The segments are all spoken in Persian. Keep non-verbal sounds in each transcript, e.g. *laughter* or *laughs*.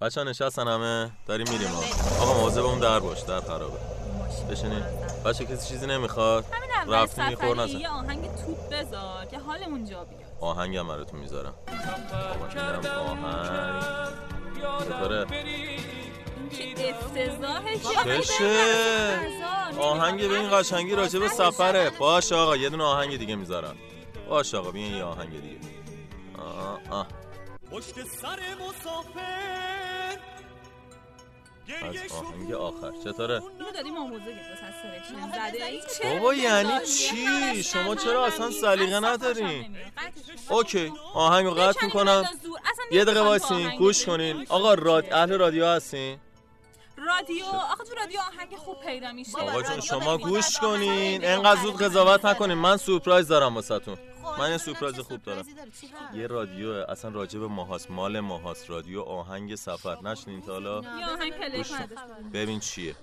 بچه ها نشستن همه داریم میریم ها آقا مواظب اون در باش در خرابه. بشینین بچه کسی چیزی نمی‌خواد؟ همین اول رفتیم یه آهنگ توپ بذار که حالمون جا بیاد. آهنگ هم براتون می‌ذارم. آقا آهنگ. چطوره؟ چشه آهنگ به این قشنگی راجع به سفره. باش آقا یه دونه آهنگ دیگه می‌ذارم. باش آقا بیاین یه آهنگ دیگه. آه آه. پشت سر مسافر. از آهنگ آخر. چطوره اینو دادیم آموزه گرفت. از سرکشن زده؟ بابا یعنی؟ چی؟ شما چرا اصلا. سلیقه ندارین. اوکی آهنگو قطع بکنیم می‌کنم. یه دقیقه وایسین آهنگ گوش. کنین. آقا راد... اهل رادیو هستین؟ رادیو آخه تو رادیو آهنگ خوب پیدا میشه. آقا جون شما. گوش آهنگ کنین. انقدر زود قضاوت نکنین. من سورپرایز دارم واسهتون. من یه سورپرایز خوب دارم. یه رادیو اصلا راجب ماهاست مال ماهاست رادیو آهنگ سفر. نشنین تا حالا. ببین. چیه.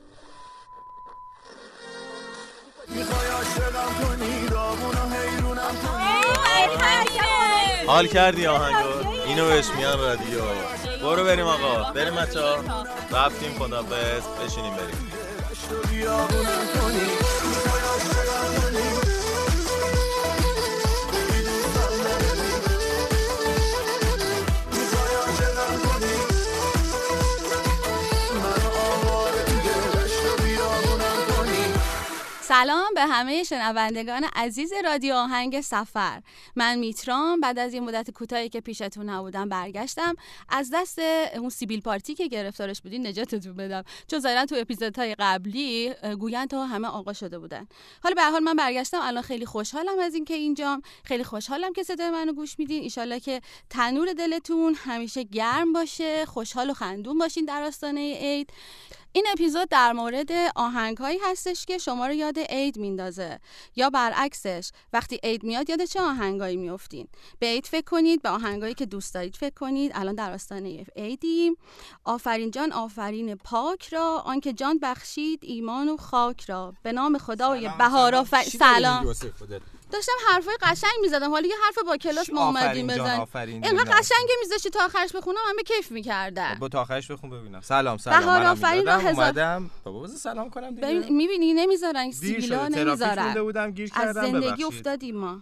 حال کردی. آهنگو. اینو بهش میان رادیو. برو بریم آقا. بریم بچه ها رفتیم خدا بس بشینیم بریم. سلام به همه شنوندگان عزیز رادیو آهنگ سفر. من میترام بعد از یه مدت کوتاهی که پیشتون نبودم برگشتم. از دست اون سیبیل پارتی که گرفتارش بودین نجاتتون بدم. چون ظاهرا تو اپیزودهای قبلی گویند تا همه آقا شده بودن. حالا به حال من برگشتم. الان خیلی خوشحالم از اینکه اینجام. خیلی خوشحالم که صدای منو گوش میدین. ایشالله که تنور دلتون همیشه گرم باشه خوشحال و خندون باشین در آستانه عید. این اپیزود در مورد آهنگهایی هستش که شما رو یاد عید میندازه یا برعکسش وقتی عید میاد یاد چه آهنگایی میافتین؟ به عید فکر کنید به آهنگایی که دوست دارید فکر کنید. الان در آستانه عیدیم. آفرین جان آفرین پاک را. آنکه جان بخشید ایمان و خاک را. به نام خدای بهار آفرین سلام. داشتم حرفای قشنگ می‌زدم. حالا یه حرف با کلاس ما اومدیم بزن. اینقدر قشنگ میذاشتی تا آخرش بخونم همه کیف می‌کردن. با تا آخرش بخون ببینم. سلام سلام. بهار آفرین. را هزار- اومدم. بابا بذار سلام کنم دیگه. ببین می‌بینی نمی‌ذارن سیبیلا نمی‌ذارن. بودم گیر از کردم زندگی ببخشید. افتادیم ما.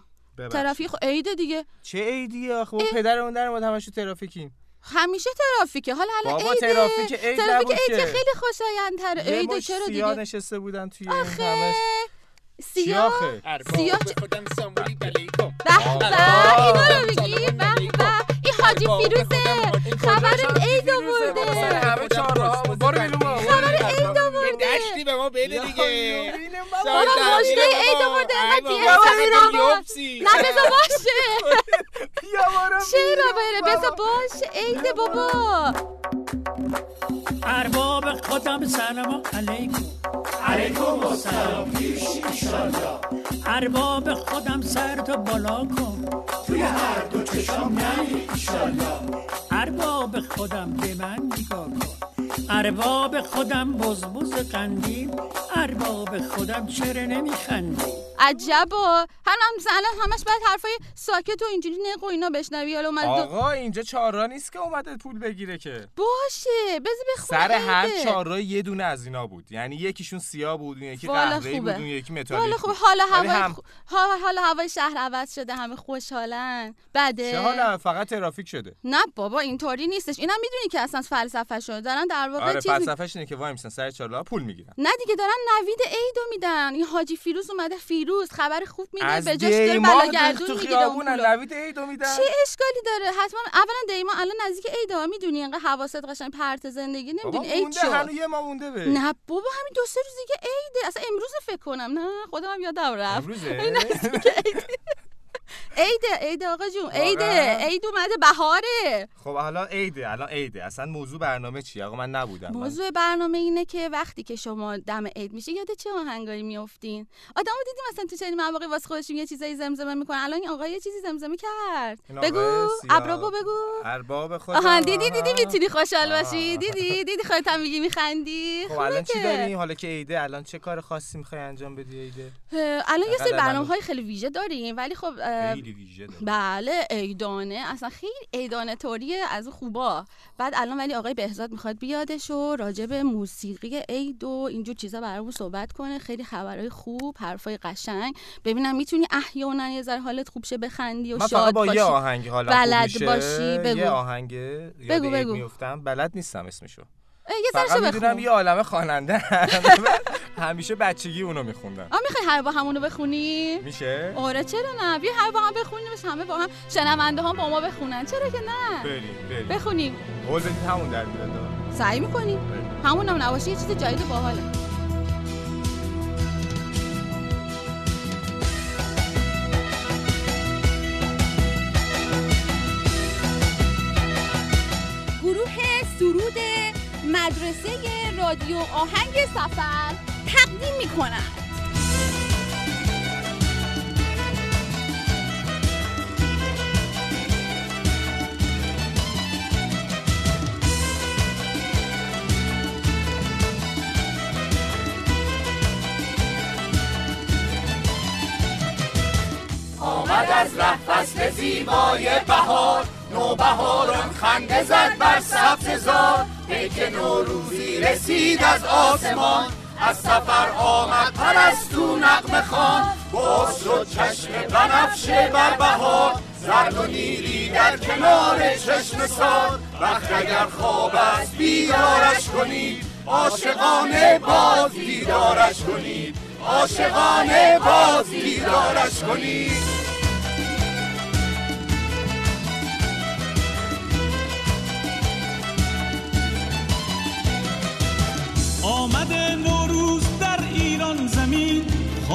ترافیک خب عیده دیگه. چه عیدیه آخه؟ با پدرمون در اومد همش ترافیکیم. همیشه ترافیکه. حالا بابا عیده. ترافیک عید ترافیک عید که. خیلی خوشایندتره. عیده مش چرا دیگه؟ نشسته بودن توی آخه. همش. سیاه؟ آخه سیاه به به اینا رو میگی؟ به به این حاجی فیروزه. خبر عید آورده. خبر عید آورده. دشتی به ما بده دیگه. بابا مجده عید آورده. اینقدر بی نه بذار باشه. *laughs* چرا بره؟ بذار باشه. عیده بابا. ارباب خودم سلام علیکم. علیکم السلام پیش ارباب خودم سر تو بالا کن. توی هر دو چشم نه ارباب خودم به من نگاه کن. ارباب خودم بزبز قندیل ارباب خودم چرا نمیخندی؟ عجبا هم الان همش باید حرفای ساکت و اینجوری نق و اینا بشنوی. حالا اومد دو... آقا اینجا چهار راه نیست که اومده پول بگیره که. باشه بذار بخونه سر هر راه یه دونه از اینا بود. یعنی یکیشون سیاه بود اون یکی والا قهوه‌ای بود. اون یکی متالیک حالا خوب بود. حالا هوای هم- حالا هوای شهر عوض شده همه خوشحالن. بده. چه حالا فقط ترافیک شده. نه بابا اینطوری نیستش. اینا می‌دونی که اصلا فلسفه شده دارن در واقع آره چیز فلسفه‌ش اینه که وای میسن سر چهار راه پول می‌گیرن. نه دیگه دارن نوید عیدو میدن. این حاجی فیروز اومده فیروز خبر خوب میده به جاش داره بلاگردون می‌گیره. نوید عیدو میدن. چه اشکالی داره؟ حتما اولا دیما الان نزدیک عید ها می‌دونی؟ انقدر حواست قشنگ پرت زندگی نمی‌دونی. عید شد هنوز یه ما مونده به نه بابا همین دو سه روز دیگه عیده اصلا امروز فکر کنم. نه خودم هم یادم رفت. امروزه؟ *laughs* عیده عیده آقا جون؟ عیده عید اومده بهاره. خب حالا عیده الان عیده. اصلا موضوع برنامه چیه آقا من نبودم. من- موضوع برنامه اینه که وقتی که شما دم عید میشه یاد چه آهنگایی میافتین؟ آدمو دیدیم مثلا تو چنین مواقع واسه خودشون یه چیزایی زمزمه می‌کنن. الان این آقا یه چیزی زمزمه کرد. بگو. ابرابو بگو. ارباب خدا. آها دیدی دیدی می‌تونی خوشحال. باشی؟ دیدی دیدی خودت هم میگی میخندی؟ خب الان چی داریم حالا که عیده الان چه کار خاصی می‌خوای انجام بدی عیده؟ الان یه سری برنامه های خیلی ویژه داریم ولی خب خیلی ویژه داره. بله ایدانه اصلا خیلی ایدانه توریه از خوبا. بعد الان ولی آقای بهزاد می‌خواد بیادش و راجع به موسیقی عید و اینجور چیزا برامون صحبت کنه. خیلی خبرهای خوب حرفای قشنگ. ببینم می‌تونی احیانا یه ذره حالت خوب شه بخندی و من شاد با باشی. یه آهنگ حالا بلد. باشی، بگو. یه آهنگ بگو، بگو. میفتم. بلد نیستم اسمشو. یه ذره می‌دونم یه عالم خواننده *laughs* همیشه بچگی اونو میخوندم آ می‌خوای هر با همونو بخونی؟ میشه؟ آره چرا نه؟ بیا هر با هم بخونیم همه با هم. شنونده هم با ما بخونن. چرا که نه؟ بریم بریم. بخونیم. قول بدید همون در میاد. سعی می‌کنیم. همون هم نباشه یه چیز جدید باحاله. مدرسه رادیو آهنگ سفر تقدیم می کند از ره فصل زیبای بهار نوبهاران خنده زد بر سبز زار. پیک نوروزی رسید از آسمان از سفر آمد پرستو نقم خان. باز شد چشم بنفشه بر بهار زرد و نیلی در کنار چشم سار. وقت اگر خواب است بیدارش کنید عاشقانه باز دیدارش کنید. عاشقانه باز دیدارش کنید.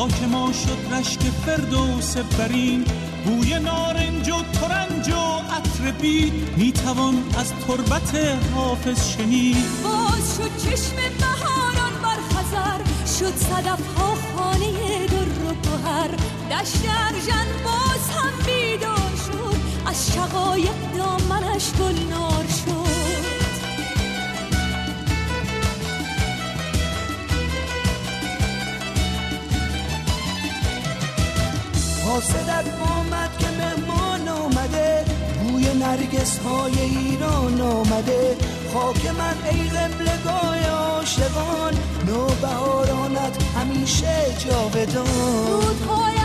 خاک ما شد رشک فردوس برین. بوی نارنج و ترنج و عطر بید. می‌توان از تربت حافظ شنید. باز شد چشم بهاران بر خزر شد صدف ها خانه در و گوهر. دشت ارژن باز هم بیدار شد. از شقایق دامنش گلنار شد. حاسدت آمد که مهمان آمده. بوی نرگس های ایران آمده. خاک من ای قبلگاه عاشقان. نوبهارانت همیشه جاودان.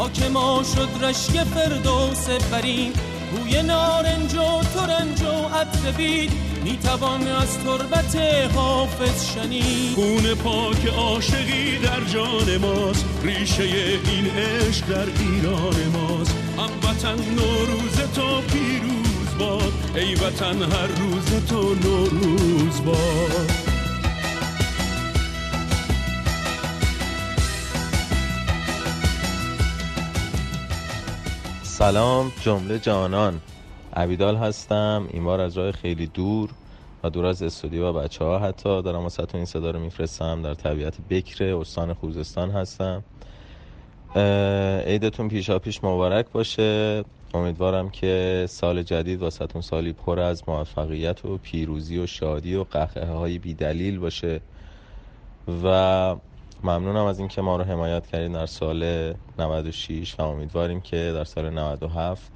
خاک ما شد رشک فردوس برین بوی نارنج و ترنج و عطر بید می‌توان از تربت حافظ شنید. خون پاک عاشقی در جان ماست ریشه این عشق در ایران ماست. هموطن نوروز تو پیروز باد ای وطن هر روز تو نوروز باد. سلام جمله جانان. عبیدال هستم این بار از راه خیلی دور و دور از استودیو و بچه ها حتی. دارم واسه این صدا رو میفرستم در طبیعت بکر استان خوزستان هستم. عیدتون پیشا پیش مبارک باشه. امیدوارم که سال جدید واسهتون سالی پر از موفقیت و پیروزی و شادی و قهقه های بیدلیل باشه. و ممنونم از اینکه ما رو حمایت کردید در سال 96 و امیدواریم که در سال 97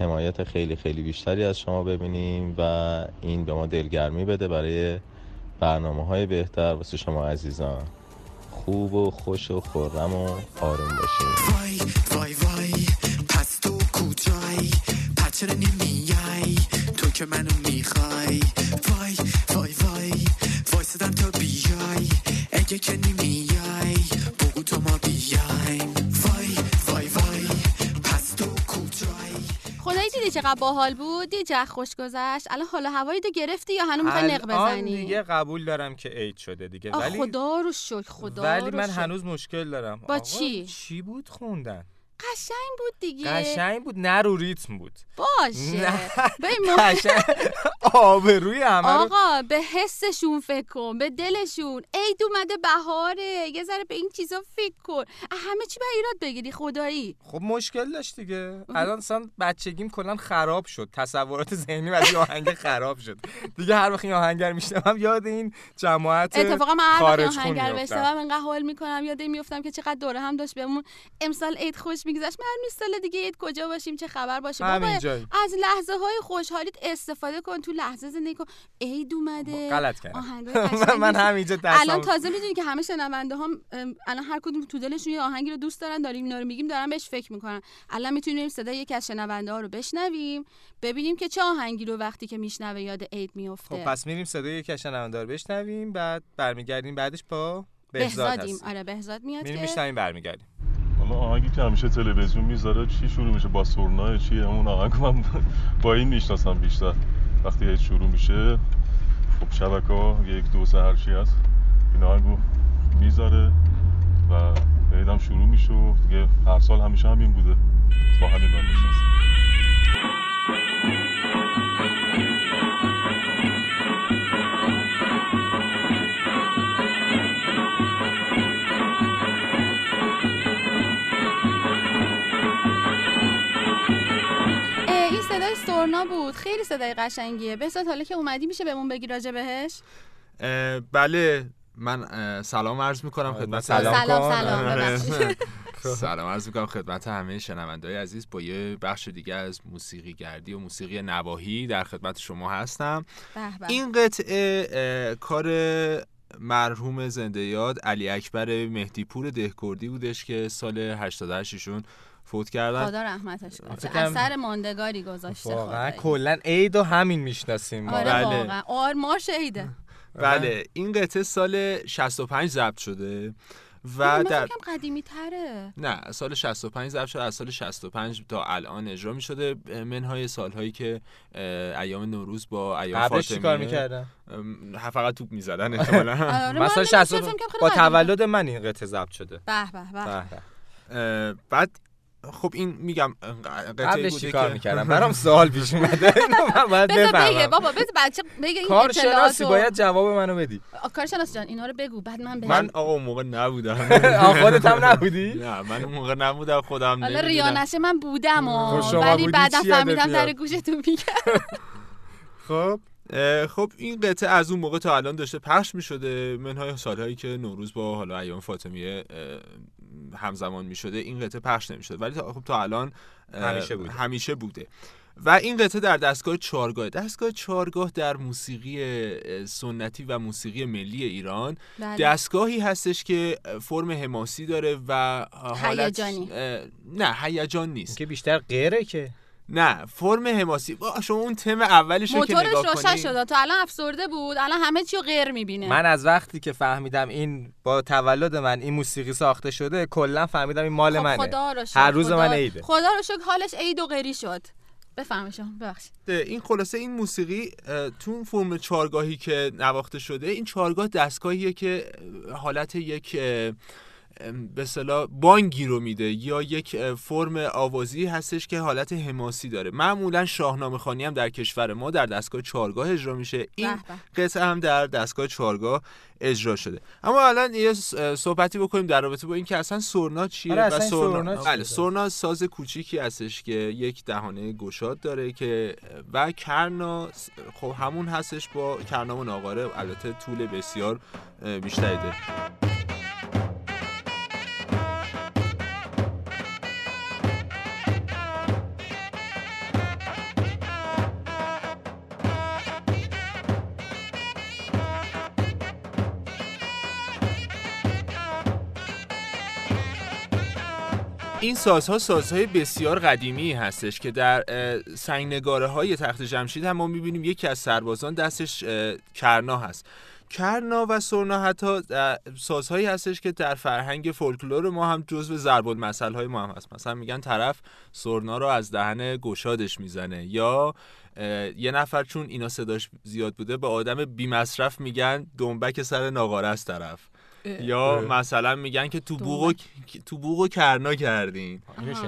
حمایت خیلی خیلی بیشتری از شما ببینیم و این به ما دلگرمی بده برای برنامه های بهتر واسه شما عزیزان. خوب و خوش و خورم و آروم باشین. وای وای وای پس تو کجایی؟ پس چرا نمیای تو که منو می‌خوای؟ چقدر باحال بود؟ دیدی چقدر خوش گذشت. الان حالا هوایی تو گرفتی یا هنوز می‌خوای نق بزنی؟ دیگه قبول دارم که عید شده دیگه. ولی خدا رو شکر خدا ولی رو من. هنوز مشکل دارم. با آقا، چی؟ چی بود خوندن؟ قشنگ بود دیگه. قشنگ بود نه رو ریتم بود. باشه. *laughs* قشنگ. آبروی همه آقا به حسشون فکر کن به دلشون. عید اومده بهاره. یه ذره به این چیزا فکر کن. همه چی به ایراد بگیری خدایی. خب مشکل داشت دیگه. الان اصلا بچگیم کلا خراب شد. تصورات ذهنی از این آهنگ خراب شد. دیگه هر وقت این آهنگر میشنوم یاد این جماعت اتفاقا من هر وقت آهنگر. بشنوم انقدر حال می‌کنم یاد این میفتم که چقدر دوره هم داشت بهمون. امسال عید خوش میگذشت. من سال دیگه عید کجا باشیم چه خبر باشه بابا. از لحظه های خوشحالیت استفاده کن تو لحظه زندگی کن. عید اومده. غلط کردم. آهنگای *laughs* من- من همینجا الان تازه می‌دونی که همه شنونده هم ام، الان هر کدوم تو دلشون یه آهنگی رو دوست دارن داریم اینا رو میگیم دارن بهش فکر می‌کنن. الان می‌تونیم صدای یکی از شنونده ها رو بشنویم ببینیم که چه آهنگی رو وقتی که میشنوه یاد عید میفته خب پس میریم صدای یک شنوندار بشنویم بعد برمیگردیم بعدش با بهزاد آره بهزاد میاد میریم میشنویم برمیگردیم. آهنگی که همیشه تلویزیون می‌ذاره چی شروع میشه؟ با سرنا چی؟ همون آهنگ من با این می‌شناسم بیشتر. وقتی هیچ شروع میشه خب شبکه یک دو سه هر چی هست این آهنگو می‌ذاره و عیدم شروع میشه و دیگه هر سال همیشه همین بوده. با همین من می‌شناسم. این صدای سورنا بود. خیلی صدای قشنگیه. بهزاد حالا که اومدی میشه بهمون بگی راجع بهش؟ بله. من سلام عرض می‌کنم خدمت سلام سلام. سلام. *laughs* *laughs* سلام عرض می‌کنم خدمت همه شنوندای عزیز. با یه بخش دیگه از موسیقی گردی و موسیقی نواحی در خدمت شما هستم. به به. این قطعه کار مرحوم زنده یاد علی اکبر مهدیپور دهکردی بودش که سال 88 ایشون فوت کردن. خدا رحمتش کنه. اثر ماندگاری گذاشته واقعا. کلا عید و همین می‌شناسیم. ما آره بله. واقعا. آرمار شهیده. بله این قطعه سال 65 ضبط شده و من در قدیمی تره نه سال 65 ضبط شده از سال 65 تا الان اجرا می شده منهای سالهایی که ایام نوروز با ایام قبلش فاطمیه چیکار می‌کردن؟ فقط توپ می‌زدن احتمالاً. آره، من من سال نمی‌دونم، 60 فکر کنم خیلی با. تولد من این قطعه ضبط شده. به به به. بعد خب این میگم قطعه قبلش بوده چیکار که- می‌کردم؟ برام *laughs* سوال پیش اومده. *laughs* من بگه بابا بذار بچه بگه این کارشناسی باید جواب منو بدی. کارشناس جان اینا رو بگو بعد من من آقا اون موقع نبودم. *laughs* خودت هم نبودی؟ نه من اون موقع نبودم خودم حالا نمی‌دونم. ریا نشه من بودم خب ولی بعدا چی فهمیدم؟ در گوشتون میگم خب خب این قطعه از اون موقع تا الان داشته پخش می شده منهای سالهایی که نوروز با حالا ایام فاطمیه همزمان می شده این قطعه پخش نمی شده ولی تا, خب تا الان همیشه بوده. همیشه بوده و این قطعه در دستگاه چارگاه دستگاه چارگاه در موسیقی سنتی و موسیقی ملی ایران بله. دستگاهی هستش که فرم حماسی داره و حالت هیجانی. نه هیجان نیست که بیشتر غیره که نه فرم حماسی. با شما اون تم اولش رو که موتورش نگاه روشن شده. تا الان افسرده بود الان همه چی رو غیر می‌بینه. من از وقتی که فهمیدم این با تولد من این موسیقی ساخته شده کلا فهمیدم این مال خب منه. خدا رو شکر هر روز خدا- من عیده. خدا رو شکر حالش عید و غیری شد. بفهمه شما ببخشید. این خلاصه این موسیقی تو اون فرم چارگاهی که نواخته شده این چارگاه دستگاهیه که حالت یک به اصطلاح بانگی رو میده یا یک فرم آوازی هستش که حالت حماسی داره. معمولا شاهنامه خانی هم در کشور ما در دستگاه چارگاه اجرا میشه. این قطعه هم در دستگاه چارگاه اجرا شده. اما الان یه صحبتی بکنیم در رابطه با اینکه اصلا سرنا چیه آره، و اصلا این سرنا چیه؟ بله سرنا ساز کوچیکی هستش که یک دهانه گشاد داره که و کرنا خب همون هستش با کرنا و ناقاره. البته طول بسیار بیشتری داره. این سازها سازهای بسیار قدیمی هستش که در سنگنگاره های تخت جمشید هم ما می‌بینیم یکی از سربازان دستش کرنا هست. کرنا و سرنا حتی سازهایی هستش که در فرهنگ فولکلور ما هم جزو ضرب المثل های ما هم هست. مثلا میگن طرف سرنا رو از دهن گشادش می‌زنه یا یه نفر چون اینا صداش زیاد بوده به آدم بی مصرف میگن دنبک سر ناقاره است طرف. یا مثلا میگن که تو بوق و تو بوق و کرنا کردین.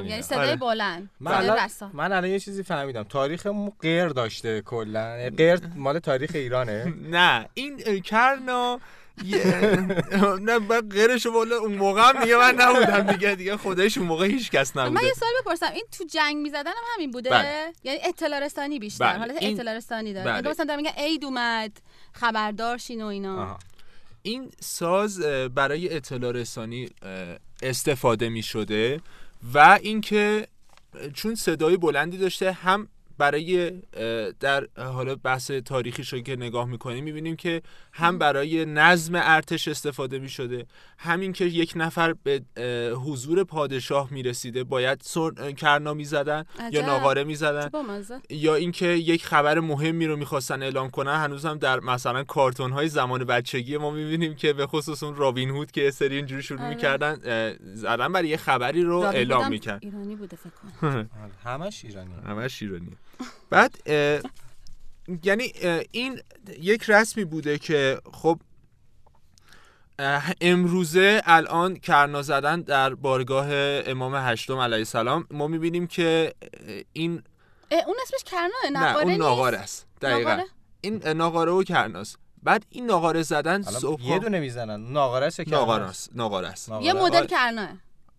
یعنی صدای آره. بلند من. من الان یه چیزی فهمیدم تاریخمون غیر داشته کلا غیر مال تاریخ ایرانه *laughs* نه این کرنا یه- *laughs* نه من غیرشو والا اون موقع هم دیگه من نبودم دیگه دیگه خودش اون موقع هیچ کس من نبوده یه سوال بپرسم این تو جنگ می‌زدن هم همین بوده بله. یعنی اطلاع رسانی بیشتر بله. حالت این- اطلاع رسانی داره بله. مثلا دارن میگن عید اومد خبردار شین و اینا. این ساز برای اطلاع رسانی استفاده می شده و اینکه چون صدای بلندی داشته هم برای در حالا بحث تاریخی رو که نگاه می‌کنیم می‌بینیم که هم برای نظم ارتش استفاده می شده همین که یک نفر به حضور پادشاه می‌رسیده باید سر... کرنا می‌زدن یا. ناقاره می‌زدن. یا اینکه یک خبر مهمی رو می‌خواستن اعلام کنن هنوز هم در مثلا کارتون های زمان بچگی ما می‌بینیم که به خصوص اون رابین هود که سری اینجوری شروع آره. می‌کردن زدن برای یه خبری رو اعلام می‌کرد ایرانی بوده فکر کنم *laughs* همش ایرانی همش ایرانی بعد اه، یعنی اه، این یک رسمی بوده که خب امروزه الان کرنا زدن در بارگاه امام هشتم علیه السلام. ما می‌بینیم که این اون اسمش کرناه نه اون نیست؟ ناقاره است. دقیقا. ناقاره؟ این اه، ناقاره و کرناست. بعد این ناقاره زدن صبح یه دونه می‌زنن. ناقاره است ناقاره است. ناقاره است. یه مدل آره. کرناه.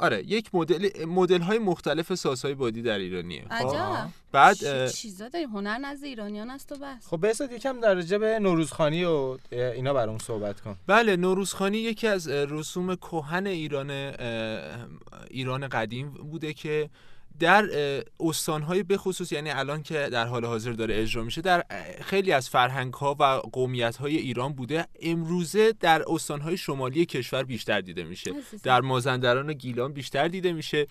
آره یک مدل مدل های مختلف سازهای بادی در ایرانیه. خب. عجب. بعد چیزا داری هنر نزد ایرانیان است و بس. خب به یکم در رجب نوروزخانی و اینا برام صحبت کن. بله نوروزخانی یکی از رسوم کهن ایران ایران قدیم بوده که در استانهای بخصوص یعنی الان که در حال حاضر داره اجرا میشه در خیلی از فرهنگ ها و قومیت های ایران بوده. امروزه در استانهای شمالی کشور بیشتر دیده میشه. در مازندران و گیلان بیشتر دیده میشه.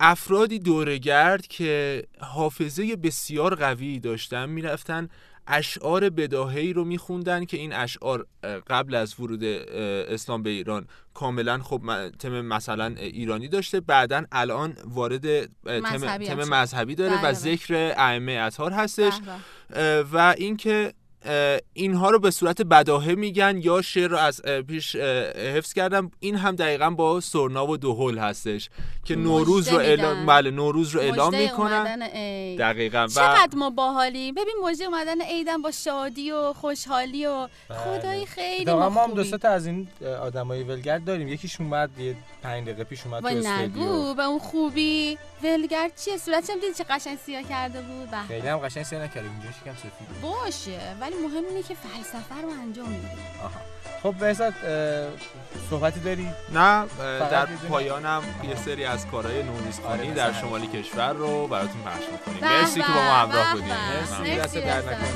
افرادی دورگرد که حافظه بسیار قوی داشتن می‌رفتن اشعار بداهی رو میخوندن که این اشعار قبل از ورود اسلام به ایران کاملا خب تم مثلا ایرانی داشته بعدا الان وارد تم, مذهبی تم. مذهبی داره بله، و بله. ذکر ائمه اطهار هستش. اه، و اینکه اینها رو به صورت بداهه میگن یا شعر رو از پیش حفظ کردم. این هم دقیقا با سرنا و دهل هستش که نوروز رو اعلام. بله نوروز رو اعلام می‌کنن. دقیقا. و چقدر ما باحالیم ببین مژده اومدن عیدم با شادی و خوشحالی و بله. خدایی خیلی ما هم دو تا از این آدمای ولگرد داریم. یکیش اومد یه 5 دقیقه پیش اومد تو استودیو. نگو به اون خوبی. ولگرد چیه؟ صورتش هم دیدی چه قشنگ سیاه کرده بود؟ به. خیلی هم قشنگ سیاه نکرده. اینجاش یکم سفید. باشه. ولی مهم اینه که فلسفه رو انجام میدی آها. خب بهزاد صحبتی داری؟ نه در پایانم یه سری از کارهای نوروزخانی آره، در. شمالی کشور رو براتون پخش می‌کنیم. مرسی که با ما همراه بودیم. مرسی. دست در. نکنه.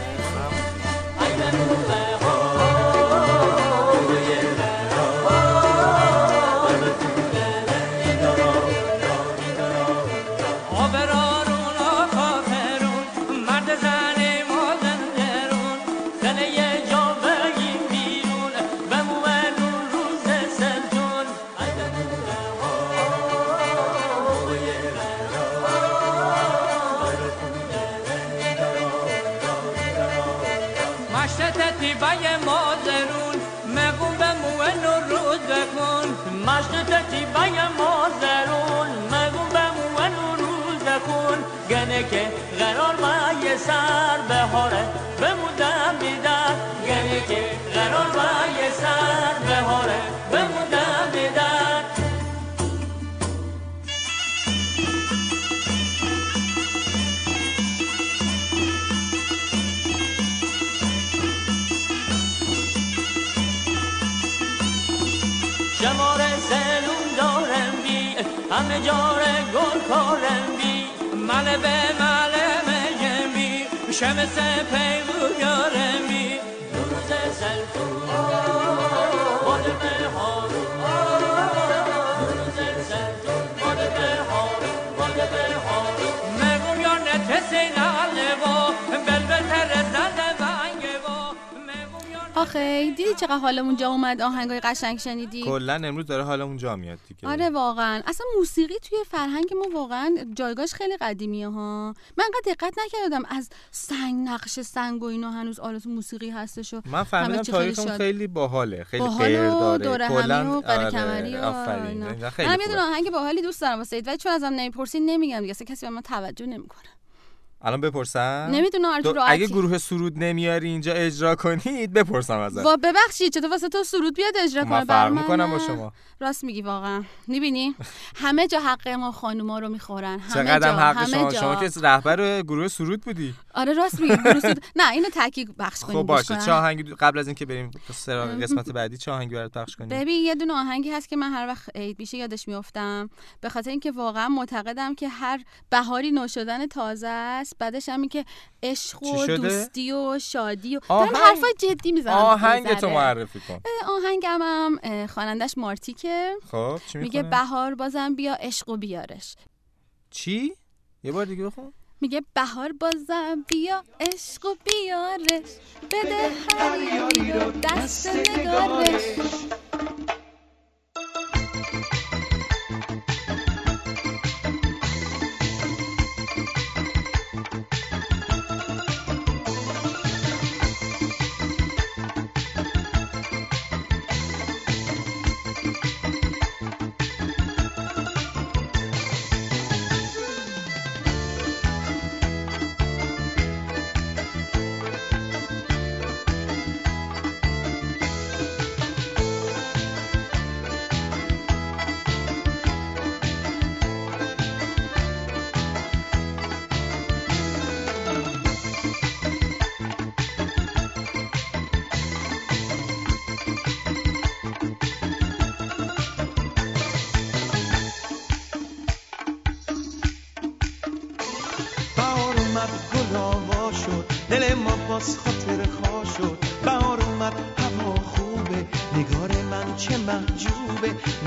شمار سلون دارم بی همه جار گل کارم بی. مله به مله مگم بی شمس پیمو یارم بی. روز سلطون باد بهار آخه دیدی چقدر حالمون جا اومد؟ آهنگای قشنگ شنیدی؟ کلا امروز داره حالمون جا میاد دیگه. آره واقعا. اصلا موسیقی توی فرهنگ ما واقعا جایگاهش خیلی قدیمیه ها. من انقدر دقت نکردم از سنگ نقش سنگ و اینا هنوز آلات موسیقی هستش و من فهمیدم تاریخمون. خیلی باحاله خیلی غیر داره. دوره کلاً، همی و قره آره، کمری و آفرین. منم یه دونه. آهنگ باحالی دوست دارم واسه ولی چون ازم نمی‌پرسین نمیگم دیگه اصلا کسی به من توجه نمی‌کنه. الان بپرسم؟ نمی‌دونم تو تو- اگه. گروه سرود نمیاری اینجا اجرا کنید بپرسم ازت. وا ببخشید چطور واسه تو سرود بیاد اجرا کنه؟ من بر فرق می‌کنم با. شما. راست میگی واقعا. می‌بینی؟ همه جا حق ما خانوما رو می‌خورن. همه چقدر جا حق همه شما. جا. شما که رهبر گروه سرود بودی. آره راست میگی. گروه سرود- نه اینو تحقیق بخش کنیم خب باشه. چه آهنگی قبل از اینکه بریم سراغ قسمت بعدی چه آهنگی برات پخش کنیم. ببین یه دونه آهنگی هست که من هر وقت عید میشه یادش میافتم. به خاطر اینکه واقعا معتقدم که هر بهاری نو شدن تازه است بعدش هم این که عشق و؟ دوستی و شادی و آهنگ- دارم حرفای جدی می‌زنم آهنگ تو معرفی کن. آهنگم هم خوانندش مارتیکه. خب چی میگه میگه بهار بازم بیا عشق و بیارش. چی؟ یه بار دیگه بخون. میگه بهار بازم بیا عشق و بیارش. بده هر یاری رو دست نگارش.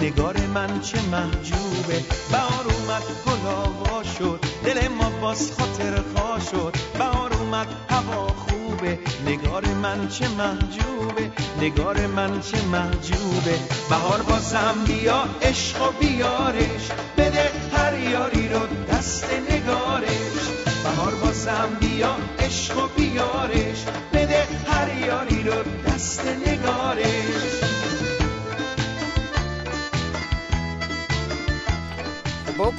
نگار من چه محجوبه. بهار اومد گل آوا شد. دل ما باز خاطر خوا شد. بهار اومد هوا خوبه. نگار من چه محجوبه. نگار من چه محجوبه. بهار بازم بیا عشق و بیارش. بده هر یاری رو دست نگارش. بهار بازم بیا عشق و بیارش.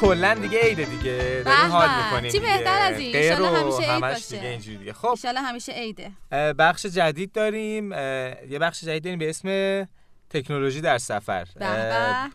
کلا دیگه عیده دیگه داریم حال. می‌کنیم چی بهتر از این؟ و همیشه عید باشه. دیگه اینجوری دیگه خب ایشالا همیشه عیده بخش جدید داریم یه بخش جدید داریم به اسم تکنولوژی در سفر.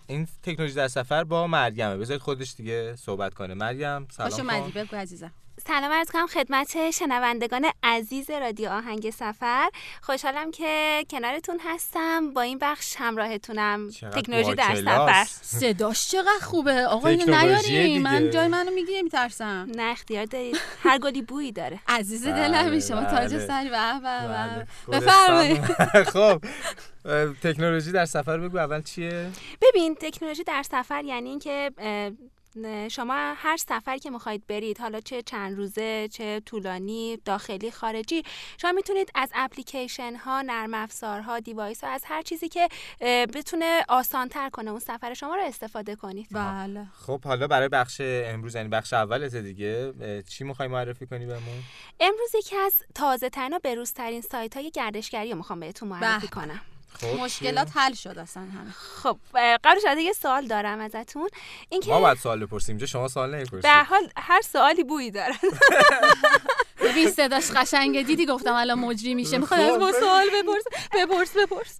این تکنولوژی در سفر با مریمه بذارید خودش دیگه صحبت کنه مریم سلام خوش. اومدی بگو عزیزم سلام عرض کنم خدمت شنوندگان عزیز رادیو آهنگ سفر. خوشحالم که کنارتون هستم. با این بخش همراهتونم. تکنولوژی در. سفر. صداش چقدر خوبه؟ آقا اینو نیاری من. جای منو می‌گیری میترسم. نه اختیار دارید. هر گلی بویی داره. عزیز بله، دلمی شما تاج بله. سر به به بله. به. بفرمایید. *laughs* خب تکنولوژی در سفر بگو. اول چیه؟ ببین تکنولوژی در سفر یعنی اینکه شما هر سفری که می‌خواید برید حالا چه چند روزه چه طولانی داخلی خارجی شما می‌تونید از اپلیکیشن ها نرم افزارها دیوایس ها از هر چیزی که بتونه آسان تر کنه اون سفر شما رو استفاده کنید. بله. خب حالا برای بخش امروز یعنی بخش اولت دیگه چی می‌خوای معرفی کنی بهمون؟ امروز یکی از تازه ترین و بروزترین سایت های گردشگری رو می‌خوام بهتون معرفی به. کنم. خب مشکلات حل شد اصلا همه. خب اه، قبلش از یه سوال دارم ازتون. اینکه ما باید سوال بپرسیم. اینجا شما سوال به نمی‌پرسید هر حال هر سوالی بویی داره *laughs* ببین صداش قشنگه دیدی گفتم الان مجری میشه. می‌خواد از ما سوال بپرس؟ بپرس بپرس.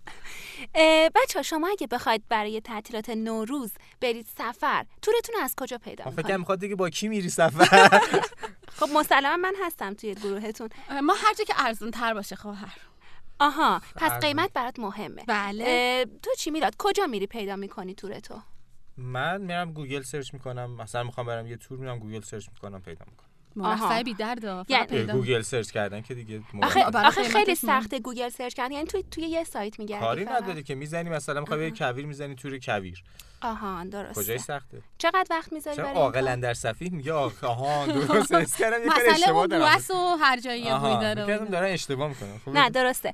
بچه ها شما اگه بخواید برای تعطیلات نوروز برید سفر تورتون از کجا پیدا من فکر می‌کنید کنم می‌خواد دیگه با کی میری سفر؟ *laughs* خب مسلما من هستم توی گروهتون. ما هر جا که ارزون تر باشه خواهر آها پس ارزون. قیمت برات مهمه. بله. تو چی میلاد کجا میری پیدا می‌کنی تورتو من میرم گوگل search می‌کنم مثلا می‌خوام برم یه تور میرم گوگل search می‌کنم پیدا می‌کنم. مرخصی بی درد یعنی- پیدا. گوگل search کردن که دیگه آخه, آخه خیلی. سخته گوگل سرچ کردن. یعنی توی توی یه سایت میگردی کاری. نداری که می‌زنی مثلا می‌خوای بری کویر می‌زنی تور کویر. آهان درسته. کجای سخته؟ چقدر وقت می‌ذاری برای عاقلا در صفیح؟ میگه آهان درست. حس کردم یه کار اشتباه دارم. بوس و هر جایی یه بوی داره میگم دارن اشتباه می‌کنم خب نه درسته.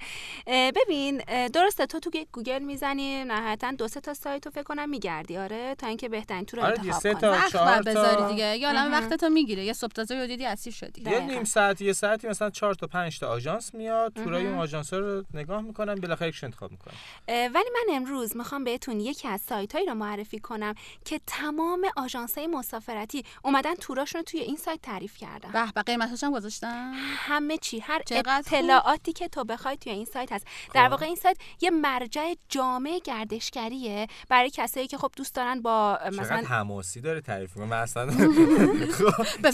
ببین درسته تو تو گوگل می‌زنی نهایتا دو سه تا سایت رو فکر کنم میگردی. آره تا اینکه بهترین تو رو آره انتخاب تا، کنی. وقت چهار تا. بذاری دیگه. یه عالم مهم. وقت تو می‌گیره یه صبح تازه یه دیدی اسیر شدی. یه. نیم ساعت یه ساعتی مثلا چهار تا پنج تا آژانس میاد. تورای. اون آژانس رو نگاه می‌کنن بالاخره یکشون انتخاب می‌کنن اه، ولی من امروز می‌خوام بهتون یکی از سایت هایی رو معرفی کنم که تمام آژانس های مسافرتی اومدن توراشون رو توی این سایت تعریف کردن. به به قیمتاش هم گذاشتن؟ همه چی هر خوب. اطلاعاتی که تو بخوای توی این سایت هست. در واقع این سایت یه مرجع جامع گردشگریه برای کسایی که خب دوست دارن با مثلا حماسی داره تعریف می‌کنه؟ من اصلا *laughs* به.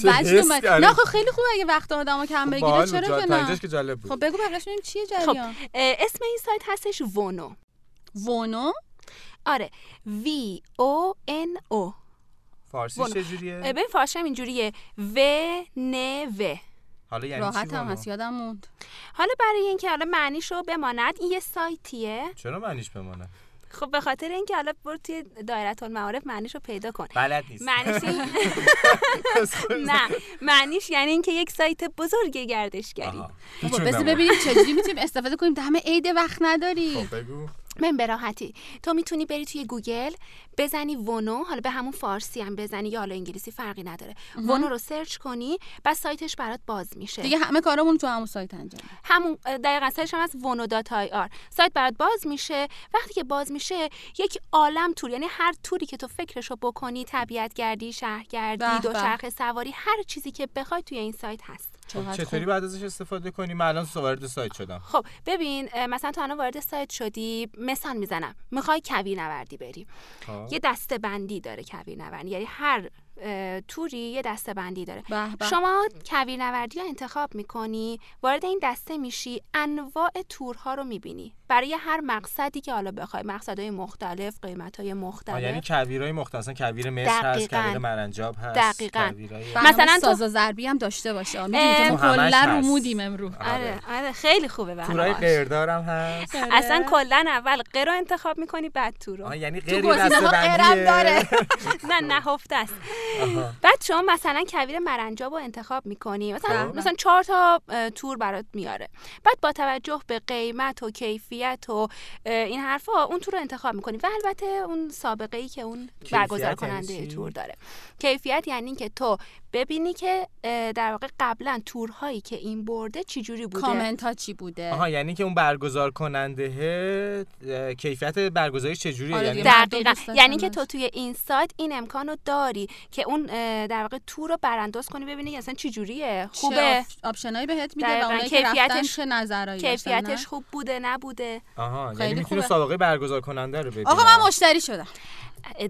نه خب خیلی خوبه اگه وقت آدمو کم بگیره. چرا که نه؟ اینجاش که جالب بود. خب بگو ببینیم چیه خب جریان؟ اسم این سایت هستش ونو. ونو؟ آره. V O N O. فارسی. چجوریه؟ اه، ببین فارسی هم اینجوریه. و ن و حالا یعنی راحت هم؟ هست یادم موند. حالا برای اینکه حالا معنیشو بماند این یه سایتیه. چرا معنیش بمانه خب به خاطر اینکه حالا برو توی دایره المعارف معنیشو پیدا کن. بلد نیست. معنیش این... *laughs* نه معنیش یعنی اینکه یک سایت بزرگ گردشگری. خب نمونه. ببینیم چجوری می‌تونیم استفاده کنیم. تا همه عید وقت نداری خب بگو. من به راحتی. تو می‌تونی بری توی گوگل بزنی ونو حالا به همون فارسی هم بزنی یا حالا انگلیسی فرقی نداره. ونو رو search کنی بعد سایتش برات باز میشه. دیگه همه کارامون تو همون سایت انجام. همون دقیقا search هم از ونو dot ir. سایت برات باز میشه. وقتی که باز میشه یک عالم تور یعنی هر توری که تو فکرشو بکنی طبیعت گردی شهرگردی به به. دوچرخه سواری هر چیزی که بخوای توی این سایت هست. چطوری خوب. بعد ازش استفاده کنیم من الان وارد سایت شدم. خب ببین مثلا تو الان وارد سایت شدی مثال می‌زنم. می‌خوای کویر نوردی بری. خب. یه دسته بندی داره کویر نوردی یعنی هر توری یه دسته بندی داره. به به. شما کویر نوردی رو انتخاب می‌کنی وارد این دسته میشی انواع تورها رو می‌بینی. برای هر مقصدی که حالا بخوای مقصدهای مختلف قیمتهای مختلف یعنی کویرای مختلف مثلا کویر مصر هست. کویر مرنجاب هست دقیقاً. کویرای- برنامه مثلا تو- ساز و ضربی هم داشته باشه می‌دونی کلا رو. مودیم امرو آره آره خیلی خوبه تورای برنامه‌اش. قیردارم هست اصلا کلا اول قیر رو انتخاب می‌کنی بعد تور رو آه یعنی گزینه دسته داره *laughs* نه نهفته است. بعد شما مثلا کویر مرنجاب رو انتخاب می‌کنی مثلا خب. مثلا چهار تا تور برات میاره بعد با توجه به قیمت و کیفیت و اه، این حرفا اون تور رو انتخاب می‌کنی و البته اون سابقه ای که اون برگزار یعنی کننده چی؟ تور داره کیفیت یعنی اینکه تو ببینی که در واقع قبلا تورهایی که این برده چی جوری بوده؟ کامنت ها چی بوده؟ آها یعنی که اون برگزار کننده کیفیت برگزاریش چجوریه؟ آره یعنی دقیقا. یعنی که. تو توی این سایت این امکان رو داری که اون در واقع تور رو برانداز کنی ببینی اصلا چی جوریه خوبه؟ آپشنایی بهت میده و. اونایی که رفتن چه نظرایی؟ کیفیتش خوب بوده نبوده. آها یعنی می‌تونه خوبه. سابقه برگزار کننده رو ببینه آقا من مشتری شدم.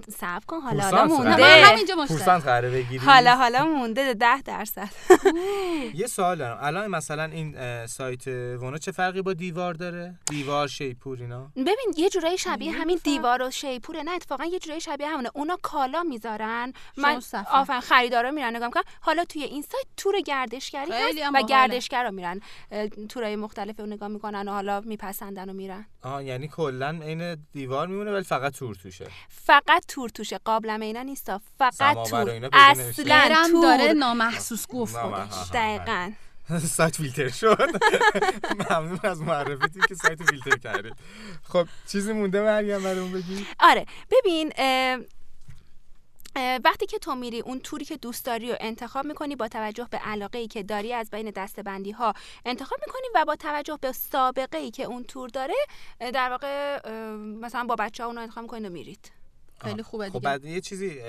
صبر کن حالا حالا مونده. همینجا مشتری پورسانت قراره بگیری. حالا حالا مونده ده درصد. یه سوال دارم. الان مثلا این سایت ونو چه فرقی با دیوار داره؟ دیوار شیپور اینا؟ ببین یه جورایی شبیه همین دیوار و شیپوره. نه اتفاقا یه جورایی شبیه همونه. اونا کالا می‌ذارن. من. آفن خریدارا میرن نگاه می‌کنن. حالا توی این سایت تور گردشگری هست و. گردشگرا میرن. تورای مختلف رو نگاه می‌کنن و حالا میپسندن و میرن. آها یعنی کلا عین دیوار میمونه ولی فقط تور توشه. فقط تور توشه. قابلمه اینا نیستا. فقط و تور. اصلا تور. داره نامحسوس گفت. خودش. دقیقا. سایت فیلتر شد. ممنون از معرفتون که سایت فیلتر کردید. خب چیزی مونده مریم برامون بگی؟ آره. ببین اه، اه، وقتی که تو میری اون توری که دوست داری رو انتخاب می‌کنی با توجه به علاقه ای که داری از بین دستبندی ها انتخاب می‌کنی و با توجه به سابقه ای که اون تور داره در واقع مثلا با بچه ها اون رو انتخاب می‌کنید و میرید. خیلی خوبه خب دیگه. بعد یه چیزی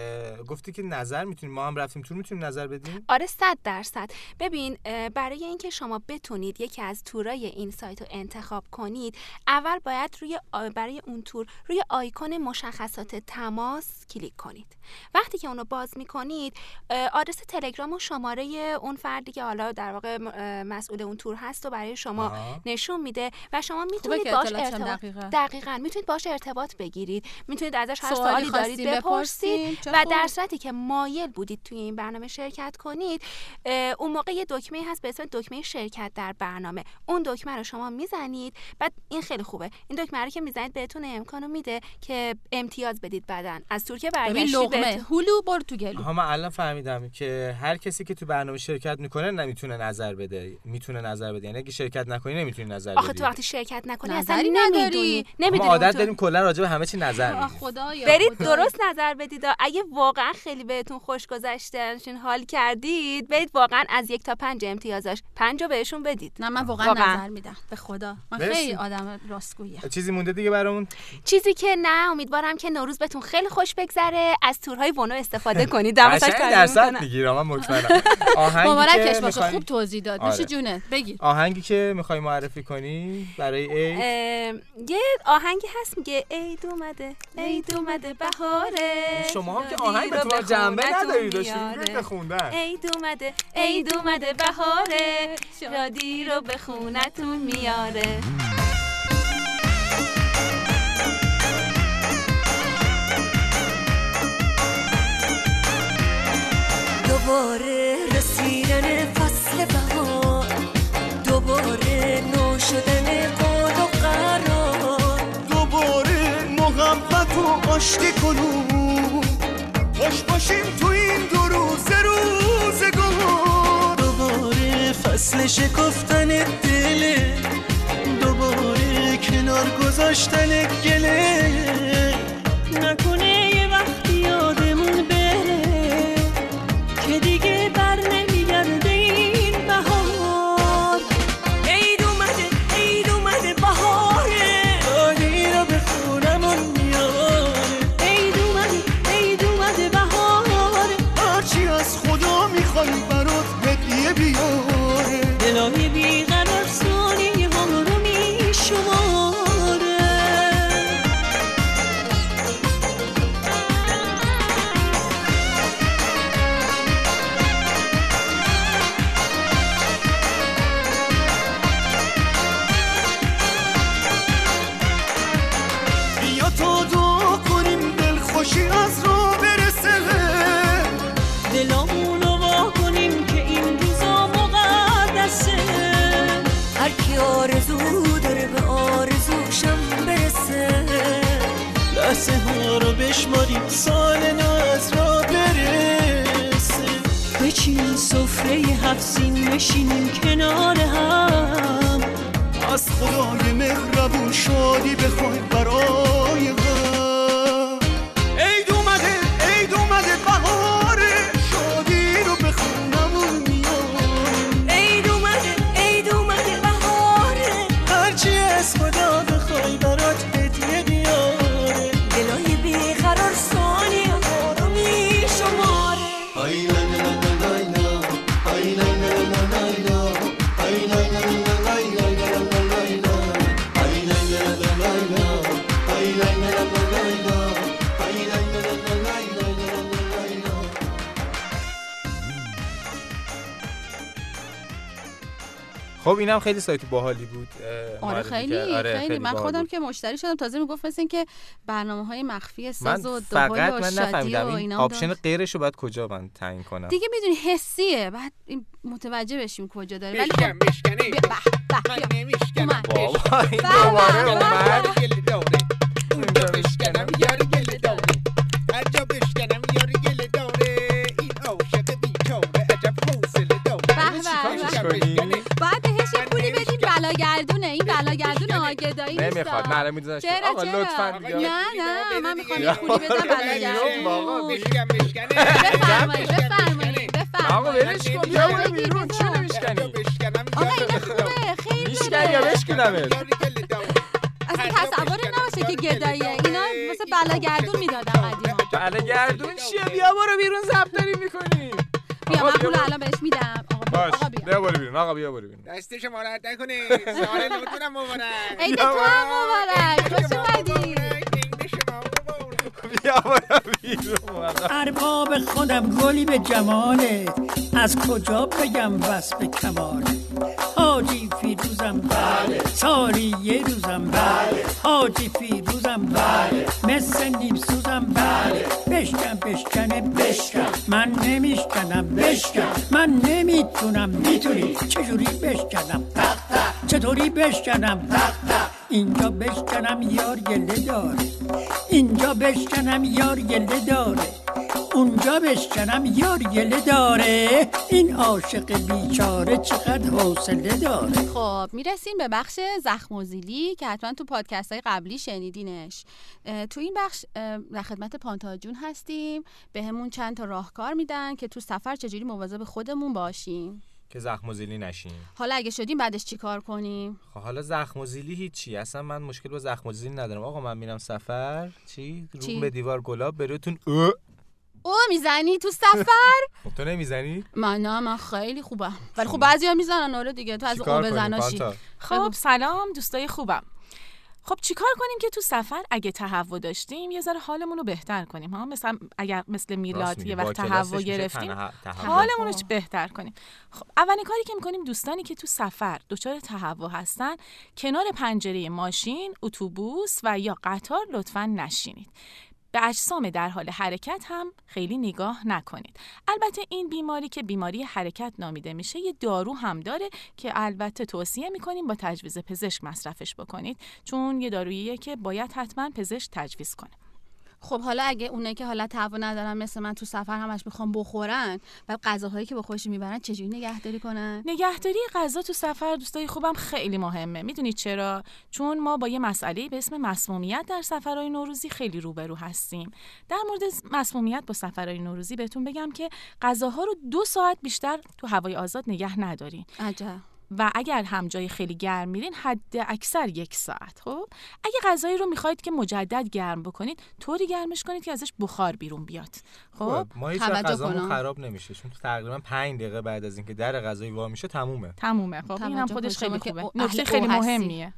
گفتی که نظر می‌تونیم ما هم رفتیم تور می‌تونیم نظر بدیم؟ آره صد درصد. ببین برای اینکه شما بتونید یکی از تورای این سایت رو انتخاب کنید اول باید روی برای اون تور روی آیکون مشخصات تماس کلیک کنید. وقتی که اونو باز می‌کنید آدرس تلگرام و شماره اون فردی که حالا در واقع مسئول اون تور هست و برای شما آها. نشون میده و شما می‌تونید باش ارتباط دقیقه. دقیقا می‌تونید باش ارتباط بگیرید. می‌تونید ازش هر سوالی دارید بپرسید و. در صورتی که مایل بودید توی این برنامه شرکت کنید اون موقع یه دکمه هست به اسم دکمه شرکت در برنامه. اون دکمه رو شما می‌زنید. بعد این خیلی خوبه. این دکمه رو که می‌زنید بهتون امکانو میده که امتیاز بدید بعدن از ببین برگشتید لقمه. بهتون- هلو برو تو گلو. ها من الان فهمیدم که هر کسی که تو برنامه شرکت می‌کنه نمی‌تونه نظر بده. می‌تونه نظر بده. یعنی اگه شرکت نکنی نمی‌تونی نظر بدی. آخه تو وقتی شرکت نکنی اصلا نظری نمی‌دونی. نمی‌دونی عادت داریم کلا راجع به همه چی نظر میدیم. خدایا. برید خدایا. درست نظر بدید. اگه واقعا خیلی بهتون خوش گذشته نشین حال کردید برید واقعا از یک تا پنج امتیازاش پنج رو بهشون بدید. نه من واقعا, واقعا. نظر میدم. به خدا. من مرسی. خیلی آدم راستگویه چیزی مونده دیگه برامون؟ چیزی که نه امیدوارم که نوروز بهتون خیلی خوش بگذره. از تورهای ونو استفاده کنید. تعریف درصد. می‌گیرم من مطمئنم. آهنگی مبارکش که باشه. می‌خوایم- خوب توضیح داد. آره. میشه جونه بگیر آهنگی که می‌خوای معرفی کنی برای ای یه آهنگی هست میگه عید اومده عید اومده. بهاره. شما هم که آهنگ به جنبه نداری داشتی؟ میاره. به خوندن. عید اومده عید اومده بهاره. شادی رو به خونتون میاره. آشتی کنون خوش باشیم تو این دو روز روزگار دوباره فصل شکفتن دله. دوباره کنار گذاشتن گله. نکنه اینم خیلی سایت باحالی بود آره خیلی. آره، خیلی. من باحال خودم. که مشتری شدم. تازه می‌گفت مثل اینکه برنامه های مخفی ساز و من فقط و من نفهمیدم. این آپشن. غیرش رو باید کجا من تعیین کنم؟ دیگه می‌دونی حسیه. بعد این متوجه بشیم کجا داره. ولی بشکن خب من. نمیشکنم. بابا این بله، دوباره بله. اومد. گل داره اونجا بشکنم یار گل داره هر جا بشکنم یار گل داره این عاشق بیچاره عجب حوصله داره. بلاگردونه این بلاگردون آگدایی نیست نمی‌خواد نه الان می‌دونم چرا آقا چرا؟ لطفا آقا، نه نه من. می‌خوام یه پولی بدم بیرون بابا، بلاگردون بشکن بشکنه بفرمایید بفرمایید آقا بفرمایید. ولش کن. بیا برو بیرون. جا نمیشکنی؟ آقا یار این گل داره. خوبه. خیلی میشکنی یا بشکنمت. اصلا تصور نباشه که گداییه. اینا مثل بلاگردون می‌دادن قدیما. بله گردون چیه بیا برو بیرون زب داری می‌کنی بیا آقا، من پول. الان بهش میدم. آقا باش. بیا. برو بیرون. آقا بیا برو بیرون. دست شما رد نکنه سال نوتونم مبارک. عید تو هم مبارک خوش اومدی. ارباب خودم گلی به جمالت از کجا بگم وصف کمالت حاجی فیروزم بله. سالی یه روزم بله. حاجی فیروزم بله. من نمیشکنم بشکن. من نمی‌تونم می‌تونی. چجوری بشکنم؟ چطوری بشکنم؟ اینجا بشکنم یار گله داره. اینجا بشکنم یار گله داره. اونجا بشکنم یار گله داره. این عاشق بیچاره چقدر حوصله داره. خب می‌رسیم به بخش زخم و زیلی که حتما تو پادکست های قبلی شنیدینش. تو این بخش در خدمت پانتاجون هستیم. به همون چند تا راهکار میدن که تو سفر چجوری مواظب خودمون باشیم. که زخم و زیلی نشین حالا اگه شدیم بعدش چیکار کنیم؟ خب حالا زخم و زیلی هیچی. اصلا من مشکل با زخم و زیلی ندارم. آقا من میرم سفر. چی؟ چی؟ رو به دیوار گلاب بروتون او می‌زنی تو سفر؟ *laughs* خب تو نمی‌زنی؟ من نه من خیلی خوبم. ولی خب بعضیا می‌زنن آره دیگه. تو از او چیکار کنیم، بزناشی؟ خب سلام دوستای خوبم. خب چیکار کنیم که تو سفر اگه تهوع داشتیم یه ذره حالمون رو بهتر کنیم ها؟ مثلا اگر مثل میلاد یه وقت تهوع گرفتیم. حالمون رو بهتر کنیم. خب اولین کاری که می‌کنیم دوستانی که تو سفر دچار تهوع هستن کنار پنجره ماشین اتوبوس و یا قطار لطفا نشینید. به اجسام در حال حرکت هم خیلی نگاه نکنید. البته این بیماری که بیماری حرکت نامیده میشه یه دارو هم داره که البته توصیه می‌کنیم با تجویز پزشک مصرفش بکنید چون یه داروییه که باید حتما پزشک تجویز کنه. خب حالا اگه اونایی که حالا تهوع ندارن مثل من تو سفر همش می‌خوام بخورن و غذاهایی که با خودشون می‌برن چجوری نگهداری کنن؟ نگهداری غذا تو سفر دوستای خوبم خیلی مهمه. می‌دونید چرا؟ چون ما با یه مسئله به اسم مسمومیت در سفرهای نوروزی خیلی روبرو هستیم. در مورد مسمومیت با سفرهای نوروزی بهتون بگم که غذاها رو دو ساعت بیشتر تو هوای آزاد نگه ندارین. عجب. و اگر هم جای خیلی گرم میرین حد اکثر یک ساعت. خب؟ اگه غذایی رو می‌خواید که مجدد گرم بکنید طوری گرمش کنید که ازش بخار بیرون بیاد. خب؟ خب ما هیچ وقت غذامون خراب نمیشه. چون تقریبا 5 دقیقه بعد از اینکه در غذایی وا میشه تمومه. تمومه. خب اینم خودش خیلی خوبه. نکته خیلی. مهمیه.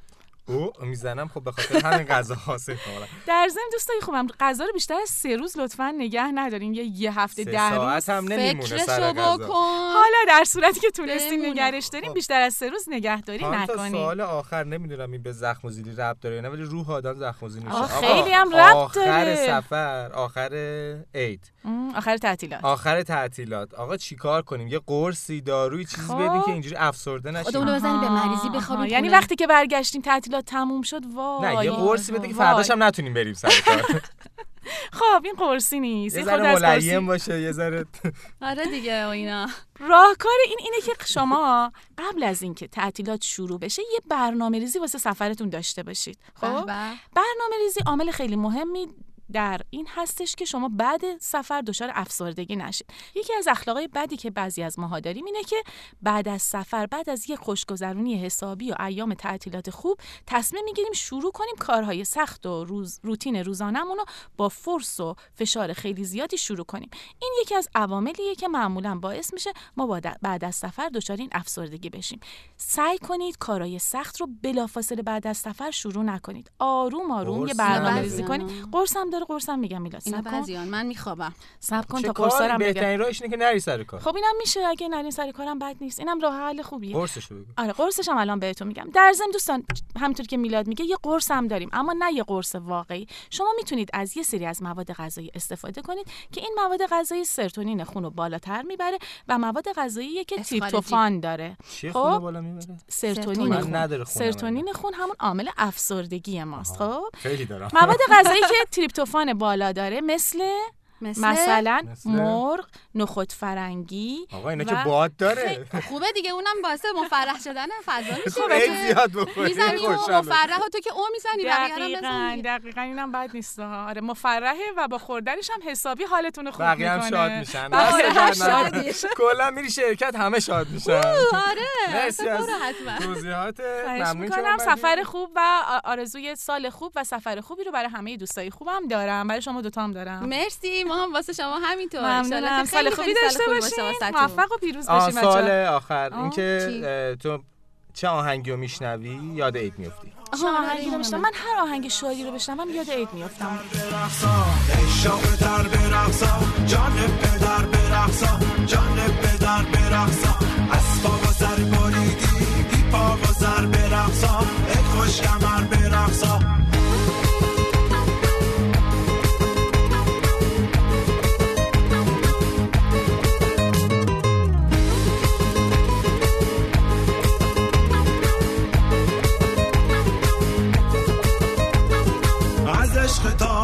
او می‌زنم خب به خاطر همین غذا حاصل کنم. در ضمن دوستای خوبم غذا رو بیشتر از سه روز لطفا نگه ندارین. یا یه هفته ده روز ساعت هم نمیمونه سر فکرشو غذا. بکن. حالا در صورتی که تونستین بمونه. نگرش دارین بیشتر از سه روز نگهداری نکنین. سوال آخر نمی‌دونم این به زخم و زیلی ربط داره یا نه ولی روح آدم زخم و زیلی میشه. خیلی هم ربط آخر داره. سفر آخر عید. آخر تعطیلات. آخر تعطیلات. آقا چیکار کنیم؟ یه قرصی داروی چیزی خب. بدین که اینجوری افسرده نشیم. خودمون رو بزنیم به مریضی بخوابیم یعنی. وقتی که برگشتیم تعطیلات تموم شد وای نه یه قرصی بده که. فرداش هم نتونیم بریم سر کار. *laughs* خب این قرصی نیست یه ذره ملیم باشه یه ذره. *laughs* آره دیگه و اینا. راهکار این اینه که شما قبل از اینکه تعطیلات شروع بشه یه برنامه ریزی واسه سفرتون داشته باشید. خب. برنامه ریزی عامل خیلی مهمی در این هستش که شما بعد سفر دچار افسردگی نشید. یکی از اخلاقای بدی که بعضی از ماها داریم اینه که بعد از سفر بعد از یک خوشگذرونی حسابی و ایام تعطیلات خوب تصمیم می‌گیریم شروع کنیم کارهای سخت و روز روتین روزانه‌مون رو با فرس و فشار خیلی زیادی شروع کنیم. این یکی از عواملیه که معمولا باعث میشه ما بعد- از سفر دچار این افسردگی بشیم. سعی کنید کارهای سخت رو بلافاصله بعد از سفر شروع نکنید. آروم آروم یه قرص برنامه نداره. ریزی کنید قرصم میگم میلاد. اینا بعضیان من میخوابم. صبر کن تا قرصارم بگم. بهترین راهش اینه که نری سر کار. خب اینم میشه اگه نرین سر کارم بد نیست. اینم راه حل خوبیه. قرصشو بگو. آره قرصش هم الان بهتون میگم. در ضمن دوستان همونطور که میلاد میگه یه قرص هم داریم اما نه یه قرص واقعی. شما می‌تونید از یه سری از مواد غذایی استفاده کنید که این مواد غذایی سرتونین خون رو بالاتر می‌بره و مواد غذایی که. تریپتوفان داره. خب؟ خونه بالا می‌بره؟ سرتونین من خون. سرتونین خون همون عامل افسردگی ماست. خب؟ خیلی دارم. مواد غذایی که *laughs* تریپتوفان بالا داره مثل مثل مثلا مثل؟ مرغ نخود فرنگی آقا اینا و که باد داره. خوبه دیگه اونم باعث مفرح شدن فضا میشه. خب خیلی زیاد می‌زنی. مفرح تو که او می‌زنی دقیقاً دقیقاً اینم بد نیست. ها. آره مفرحه و با خوردنش هم حسابی حالتون رو خوب بقیه هم می‌کنه. شاد میشن. بقیه هم نکنه. شادی. کلا میری شرکت همه شاد میشن. آره. مرسی از توضیحات. ممنون اومدی. سفر خوب و آرزوی سال خوب و سفر خوبی رو برای همه دوستای خوبم دارم. برای شما دوتا هم دارم. مرسی. ما هم واسه شما همینطور. ممنونم. سال خیلی خوبی داشته باشین. موفق و پیروز باشین سال. آخر. اینکه تو چه آهنگی رو میشنوی؟ یاد عید میفتی چه آهنگی رو بشنوم؟ من هر آهنگ شادی رو بشنوم یاد عید میافتم. شام در برقصا جان پدر برقصا. جان پدر برقصا. از پا و سر بریدی بی پا و سر برقصا. ای خوش کمر برقصا.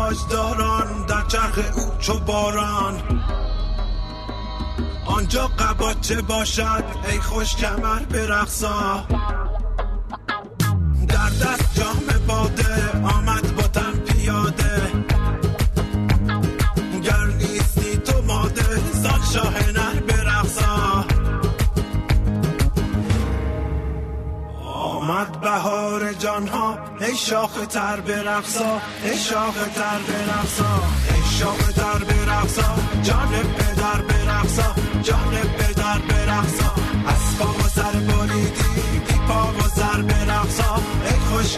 تاجداران در چرخ او چو باران. آنجا قباچه باشد؟ ای خوش کمر برخصا در دست جام باده آمد با تن پیاده. بهار جانها ای شاخ تر برقصا ای شاخ تر برقصا ای شاخ تر برقصا جان پدر برقصا جان پدر برقصا از پا و سر بریدی پا و سر برقصا ای خوش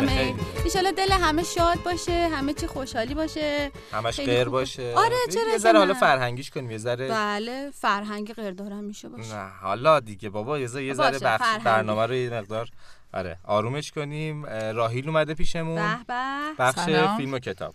خیلی. ایشالا دل همه شاد باشه همه چی خوشحالی باشه همش غیر. باشه آره چرا یه ذره حالا؟ فرهنگیش کنیم یه ذره بله فرهنگ غیردارم میشه باشه نه حالا دیگه بابا یه ذره یه ذره باشه، بخش. برنامه رو یه مقدار آره آرومش کنیم اه، راهیل اومده پیشمون به به بخش سلام. فیلم و کتاب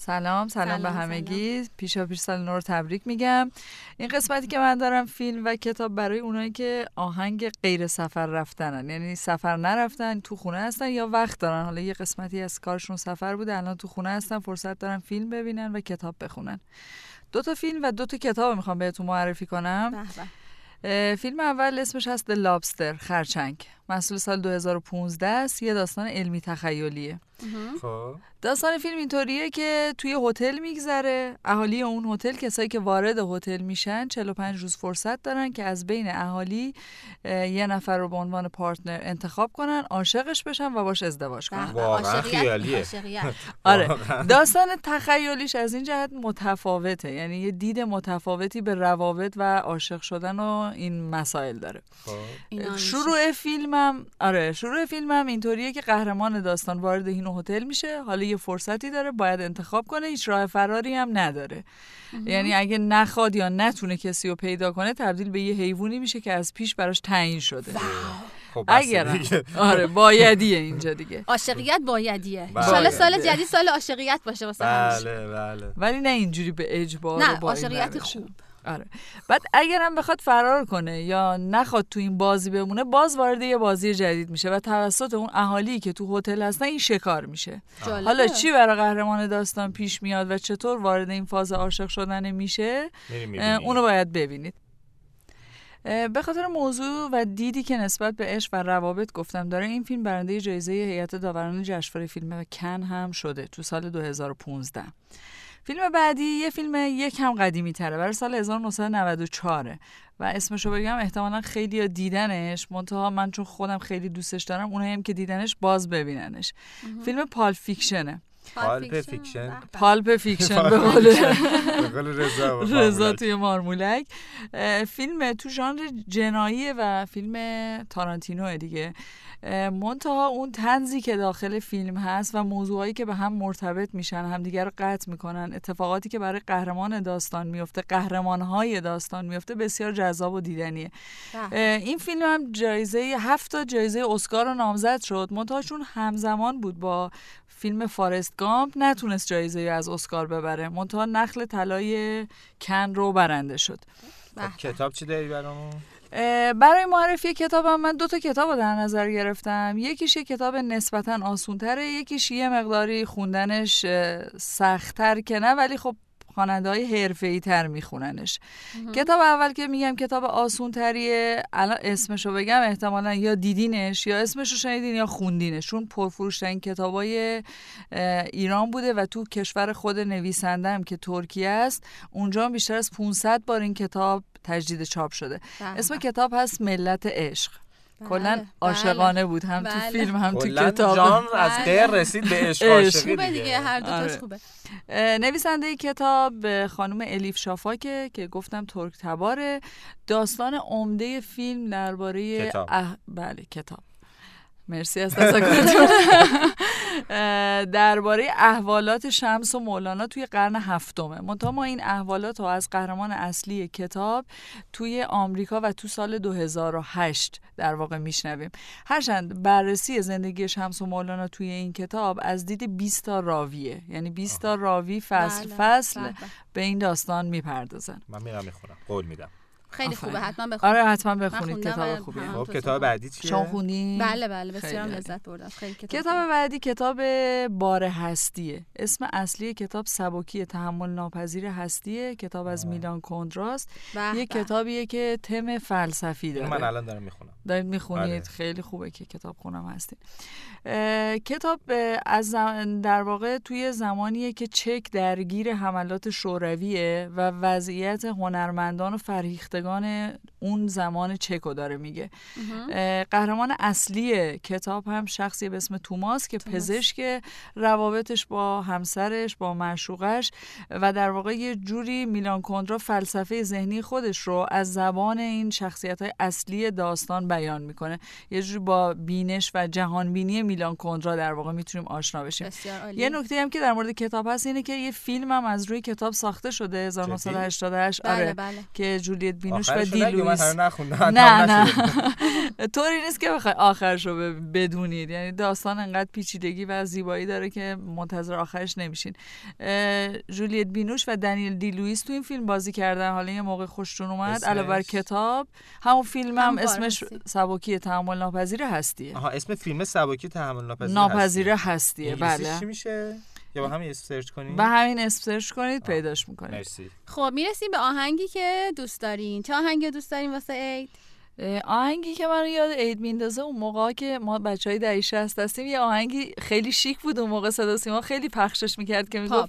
سلام سلام, سلام، به. همگی پیشا پیش سال نور تبریک میگم. این قسمتی که من دارم فیلم و کتاب برای اونایی که آهنگ غیر سفر رفتنن. یعنی سفر نرفتن تو خونه هستن یا وقت دارن. حالا یه قسمتی از کارشون سفر بوده الان تو خونه هستن فرصت دارن فیلم ببینن و کتاب بخونن. دو تا فیلم و دو تا کتاب می‌خوام بهتون معرفی کنم. فیلم اول اسمش هست The Lobster خرچنگ. محصول سال 2015 است. یه داستان علمی تخیلیه. خب. داستان فیلم اینطوریه که توی هتل میگذره. اهالی اون هتل کسایی که وارد هتل میشن 45 روز فرصت دارن که از بین اهالی اه، یه نفر رو به عنوان پارتنر انتخاب کنن عاشقش بشن و باش ازدواج کنن. به به. واقعا عاشقیت، خیالیه. عاشقیت. *laughs* آره. داستان تخیلیش از این جهت متفاوته. یعنی یه دید متفاوتی به روابط و عاشق شدن و این مسائل داره. خب. شروع فیلمم آره شروع فیلمم اینطوریه که قهرمان داستان وارد این هتل میشه. حالا یه فرصتی داره باید انتخاب کنه هیچ راه فراری هم نداره. یعنی اگه نخواد یا نتونه کسی رو پیدا کنه تبدیل به یه حیوانی میشه که از پیش براش تعیین شده. خب اگر. آره بایدیه اینجا دیگه. عاشقیت بایدیه. بله. انشالله سال جدید سال عاشقیت باشه واسه بله بله. ولی نه اینجوری به اجبار نه و با این عاشقیتی روش. خوب. آره. بعد اگرم بخواد فرار کنه یا نخواد تو این بازی بمونه باز وارد یه بازی جدید میشه و توسط اون اهالی که تو هتل هستن این شکار میشه. جالبه. حالا چی برای قهرمان داستان پیش میاد و چطور وارد این فاز عاشق شدن میشه. اونو باید ببینید. به خاطر موضوع و دیدی که نسبت به عشق و روابط گفتم داره این فیلم برنده جایزه هیئت داوران جشنواره فیلم کن هم شده تو سال 2015 فیلم بعدی یه فیلم یکم قدیمی تره برای سال 1994 و اسمشو بگم احتمالا خیلی دیدنش منتها من چون خودم خیلی دوستش دارم اونایی هم که دیدنش باز ببیننش. فیلم Pulp Fiction ه. Pulp Fiction. Pulp Fiction به قول رضا *laughs* رضا توی مارمولک. فیلم تو ژانر جنایی و فیلم تارانتینو دیگه. منتها اون تنزی که داخل فیلم هست و موضوعایی که به هم مرتبط میشن همدیگه رو قطع می‌کنن. اتفاقاتی که برای قهرمان داستان میفته قهرمانهای داستان میفته بسیار جذاب و دیدنیه. این فیلم هم جایزه هفت تا جایزه اسکار رو نامزد شد. منتها چون همزمان بود با فیلم فارست گامپ نتونست جایزه از اسکار ببره. منتها نخل طلای کن رو برنده شد. خب کتاب چی داری برامون؟ برای معرفی کتابم من دو تا کتاب رو در نظر گرفتم. یکیش یه کتاب نسبتا آسونتره یکیش یه مقداری خوندنش سختتر که نه ولی خب خواننده های حرفه‌ای تر میخوننش. کتاب اول که میگم کتاب آسون تریه الان اسمشو بگم احتمالا یا دیدینش یا اسمشو شنیدین یا خوندینش. چون پرفروشترین کتابای اه، ایران بوده و تو کشور خود نویسنده هم که ترکیه است اونجا بیشتر از 500 بار این کتاب تجدید چاپ شده. بله. اسم کتاب هست ملت عشق. کلا بله. عاشقانه بود هم تو بله. فیلم هم تو کتاب جان از بله. غیر رسید به عشق. عاشقی خوبه دیگه دیگه هر دو تاش آره. خوبه نویسنده کتاب خانم الیف شافاکه که گفتم ترک تباره داستان عمده فیلم درباره کتاب. اه... بله کتاب مرسی از تذکرتون *laughs* درباره احوالات شمس و مولانا توی قرن هفتمه. منتها ما این احوالات رو از قهرمان اصلی کتاب توی آمریکا و تو سال 2008 در واقع میشنویم. هرچند بررسی زندگی شمس و مولانا توی این کتاب از دید 20 تا راویه. یعنی 20 تا راوی فصل بله، فصل بله. به این داستان می‌پردازن. من میرم می‌خونم. قول میدم. خیلی آفرین. خوبه حتما بخونید. آره حتما بخونید. کتاب و خوبیه خب کتاب. بعدی چیه؟ شما خونی بله بله بسیارم خیلی لذت بردم. خیلی کتاب کتاب بعدی کتاب بار هستیه. اسم اصلی کتاب سبکی تحمل ناپذیر هستیه. کتاب از میلان کندراست. یه. کتابیه که تم فلسفی داره. من الان دارم می‌خونم. دارید می‌خونید؟ آره. خیلی خوبه که کتاب خونم هستید کتاب از زم- در واقع توی زمانیه که چک درگیر حملات شورویه و وضعیت هنرمندان و فرهیختگان اون زمان چکو داره میگه. قهرمان اصلی کتاب هم شخصی به اسم توماس که پزشک روابطش با همسرش با معشوقش و در واقع یه جوری میلان کندرا فلسفه ذهنی خودش رو از زبان این شخصیت های اصلی داستان بیان می‌کنه. یه جوری با بینش و جهانبینی میلان کندرا در واقع می‌تونیم آشنا بشیم. یه نکته هم که در مورد کتاب هست اینه که یه فیلم هم از روی کتاب ساخته شده 1988 بله، آره بله. که جولیت بینوش و آخرشو نگو، من نخوندم. نه نه. *laughs* طوری نیست که بخوای آخرش رو بدونید. یعنی داستان انقدر پیچیدگی و زیبایی داره که منتظر آخرش نمیشین. جولیت بینوش و دنیل دی لوئیس تو این فیلم بازی کردن. حالا یه موقع خوشتون اومد؟ علاوه بر کتاب. همون فیلم هم اسمش. سبکی تحمل ناپذیر هستیه. آها اسم فیلم سبکی تحمل ناپذیر ناپذیره هستیه. بله. چی میشه؟ یا با همین اسم search کنی؟ به همین اسم search کنید پیداش می‌کنید مرسی. خب می‌رسیم به آهنگی که دوست دارین. چه آهنگی دوست دارین واسه عید؟ آهنگی که من یاد عید میندازه اون موقع که ما بچه های دهی هستیم یه آهنگی خیلی شیک بود اون موقع صدا سیما خیلی پخشش می‌کرد که می‌گفت اه،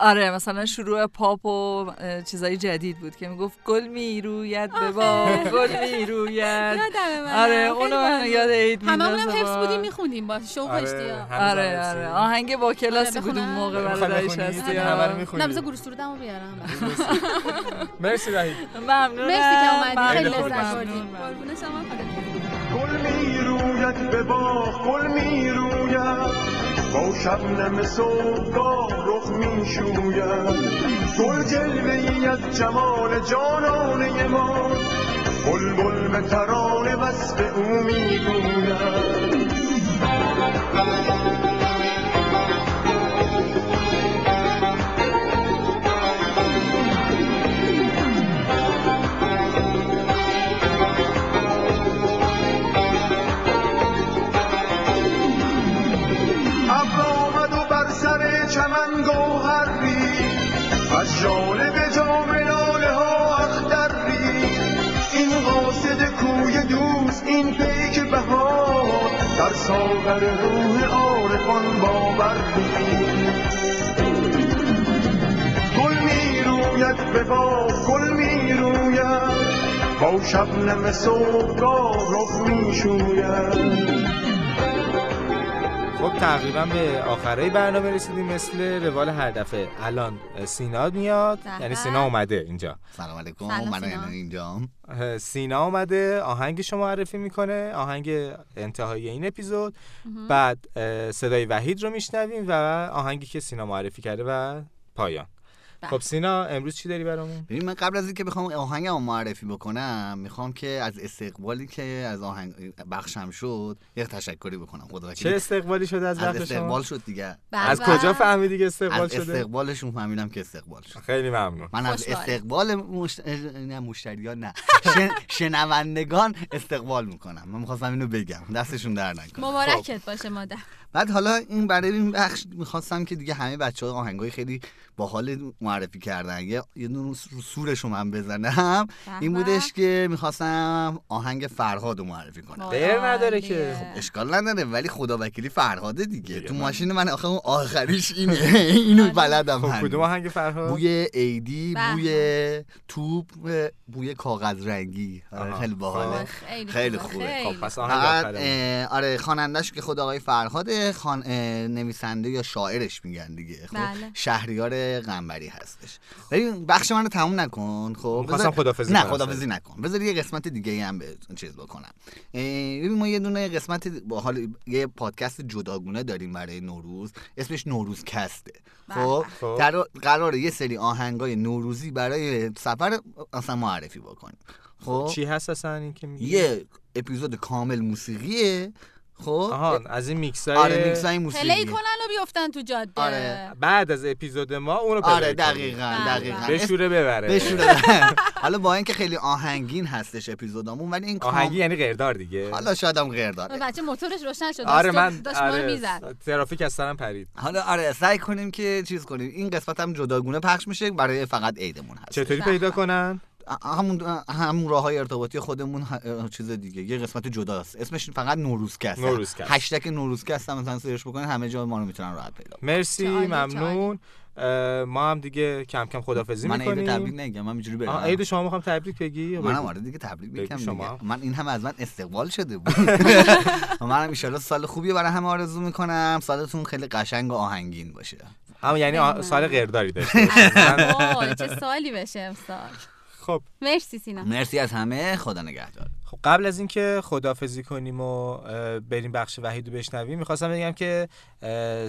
آره مثلا شروع پاپ و چیزای جدید بود که می‌گفت گل می‌روید به باغ گل می‌روید. آره اونو یاد عید هممون هم حفظ با- بودیم میخوندیم با شوق آره، اشتیاق هم آره حفظی. آره. آهنگ با کلاسی آره، بود اون؟ موقع همه رو می‌خونی؟ نه بذار گروه سرودمو بیارم. مرسی. وحید. ممنونم مرسی که اومدی. خیلی لذت. بردیم. قربون شما. گل می‌روید به باغ گل می‌روید. با شبنم صبحگاه رخ می‌شوید گل جلوه از جمال جانانه ما. بلبل به ترانه وصف او می‌گوید ابر ساغر روح عارفان باور گل می‌روید به باغ گل می‌روید با شبنم صبحگاه رخ می‌شوید خب تقریبا به آخرای برنامه رسیدیم مثل روال هر دفعه. الان سینا میاد. بله. یعنی سینا اومده اینجا. سلام علیکم. سلام من اه، سینا اومده. آهنگش رو معرفی می‌کنه. آهنگ انتهایی این اپیزود. بعد صدای وحید رو میشنویم و آهنگی که سینا معرفی کرده و پایان. خب سینا امروز چی داری برامون؟ ببین من قبل از اینکه بخوام آهنگم رو معرفی بکنم می‌خوام که از استقبالی که از آهنگ بخشم شد یه تشکری بکنم خدا چه استقبالی شده از از استقبال؟ شد دیگه. بله. از کجا فهمیدی که استقبال از شده؟ استقبالشون فهمیدم که استقبال شد. خیلی ممنون. من از. استقبال مشت... نه مشتریان نه. *laughs* شن... شنوندگان استقبال می‌کنم. من می‌خواستم اینو بگم. دستشون در نکنه. مبارکت باشه مادر. بعد حالا این برای این بخش می‌خواستم که دیگه همه بچه ها آهنگای خیلی باحال معرفی کردن یه یه دونه رو سورش رو من بزنم این. بودش که می‌خواستم آهنگ فرهاد رو معرفی کنم غیر نداره. که. اشکال نداره ولی خدا وکیلی فرهاده دیگه تو ماشین من آخه اون آخریش اینه *laughs* اینو بلدم خب. کدوم آهنگ فرهاد؟ بوی ایدی به. بوی توپ بوی کاغذ رنگی آره. خیلی باحاله خیلی خوبه، خب پس آهنگ آره خوانندش که خود آقای فرهاده خان... نویسنده یا شاعرش میگن دیگه. خب بله. شهریار قنبری هستش. ببین بخش منو تموم نکن. خب بذار- خداحافظی نه کنم. خدافزی نکن. بذار یه قسمت دیگه هم به چیز بکنم. ببین ما یه دونه قسمت با حال یه پادکست جداگونه داریم برای نوروز. اسمش نوروز کسته خب خب. در قراره یه سری آهنگای نوروزی برای سفر اصلا معرفی بکنیم. خب. چی هست اصلا این که؟ یه اپیزود کامل موسیقیه. خب؟ آها از این میکس های آره میکس های موسیقی. play کنن و بیفتن تو جاده. آره. بعد از اپیزود ما اونو آره play دقیقاً بله. دقیقاً. بشوره ببره. بشوره حالا با اینکه خیلی آهنگین هستش اپیزودامون ولی این آهنگی یعنی قردار دیگه. حالا شاید هم قر داره بچه موتورش روشن شد آره داشت- من رو آره می‌زد. ترافیک از سرم پرید. حالا آره سعی کنیم که چیز کنیم. این قسمت هم جداگونه پخش میشه برای فقط عیدمون هست. چطوری پیدا کنن؟ همون همون راه های ارتباطی خودمون چیز دیگه. یه قسمت جداست. اسمش فقط نوروزکست. نوروزکست. هشتگ نوروزکست هم مثلا سرچ بکنین همه جا ما رو می‌تونن راحت پیدا. مرسی ممنون. ما هم دیگه کم کم خدافزی من عید می‌کنیم. تبریک نگم من اینجوری برم عید شما می‌خوام تبریک بگی منم؟ آره دیگه تبریک میگم شما. دیگه من این هم از من استقبال شده بود. و *laughs* منم ان سال خوبی برای همه آرزو می‌کنم. سالتون خیلی قشنگ و آهنگین باشه. اما یعنی سال قیرداری داشته *laughs* چه سالی بشه امسال. خب. مرسی سینا. مرسی از همه. خدا نگهدار. خب قبل از اینکه خدافزی کنیم و بریم بخش وحید رو بشنویم می‌خواستم بگم که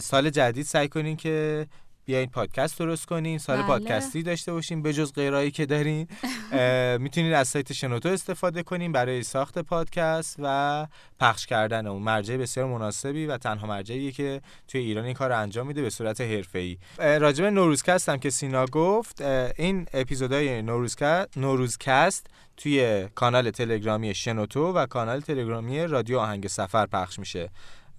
سال جدید سعی کنین که بیاین پادکست درست کنین سال بله. پادکستی داشته باشین به جز غیرایی که دارین. *laughs* می‌تونین از سایت شنوتو استفاده کنین برای ساخت پادکست و پخش کردن اون. مرجع بسیار مناسبی و تنها مرجعیه که توی ایران این کار رو انجام میده به صورت حرفه‌ای. راجع به نوروزکست هم که سینا گفت این اپیزودهای نوروزکست نوروزکست توی کانال تلگرامی شنوتو و کانال تلگرامی رادیو آهنگ سفر پخش میشه.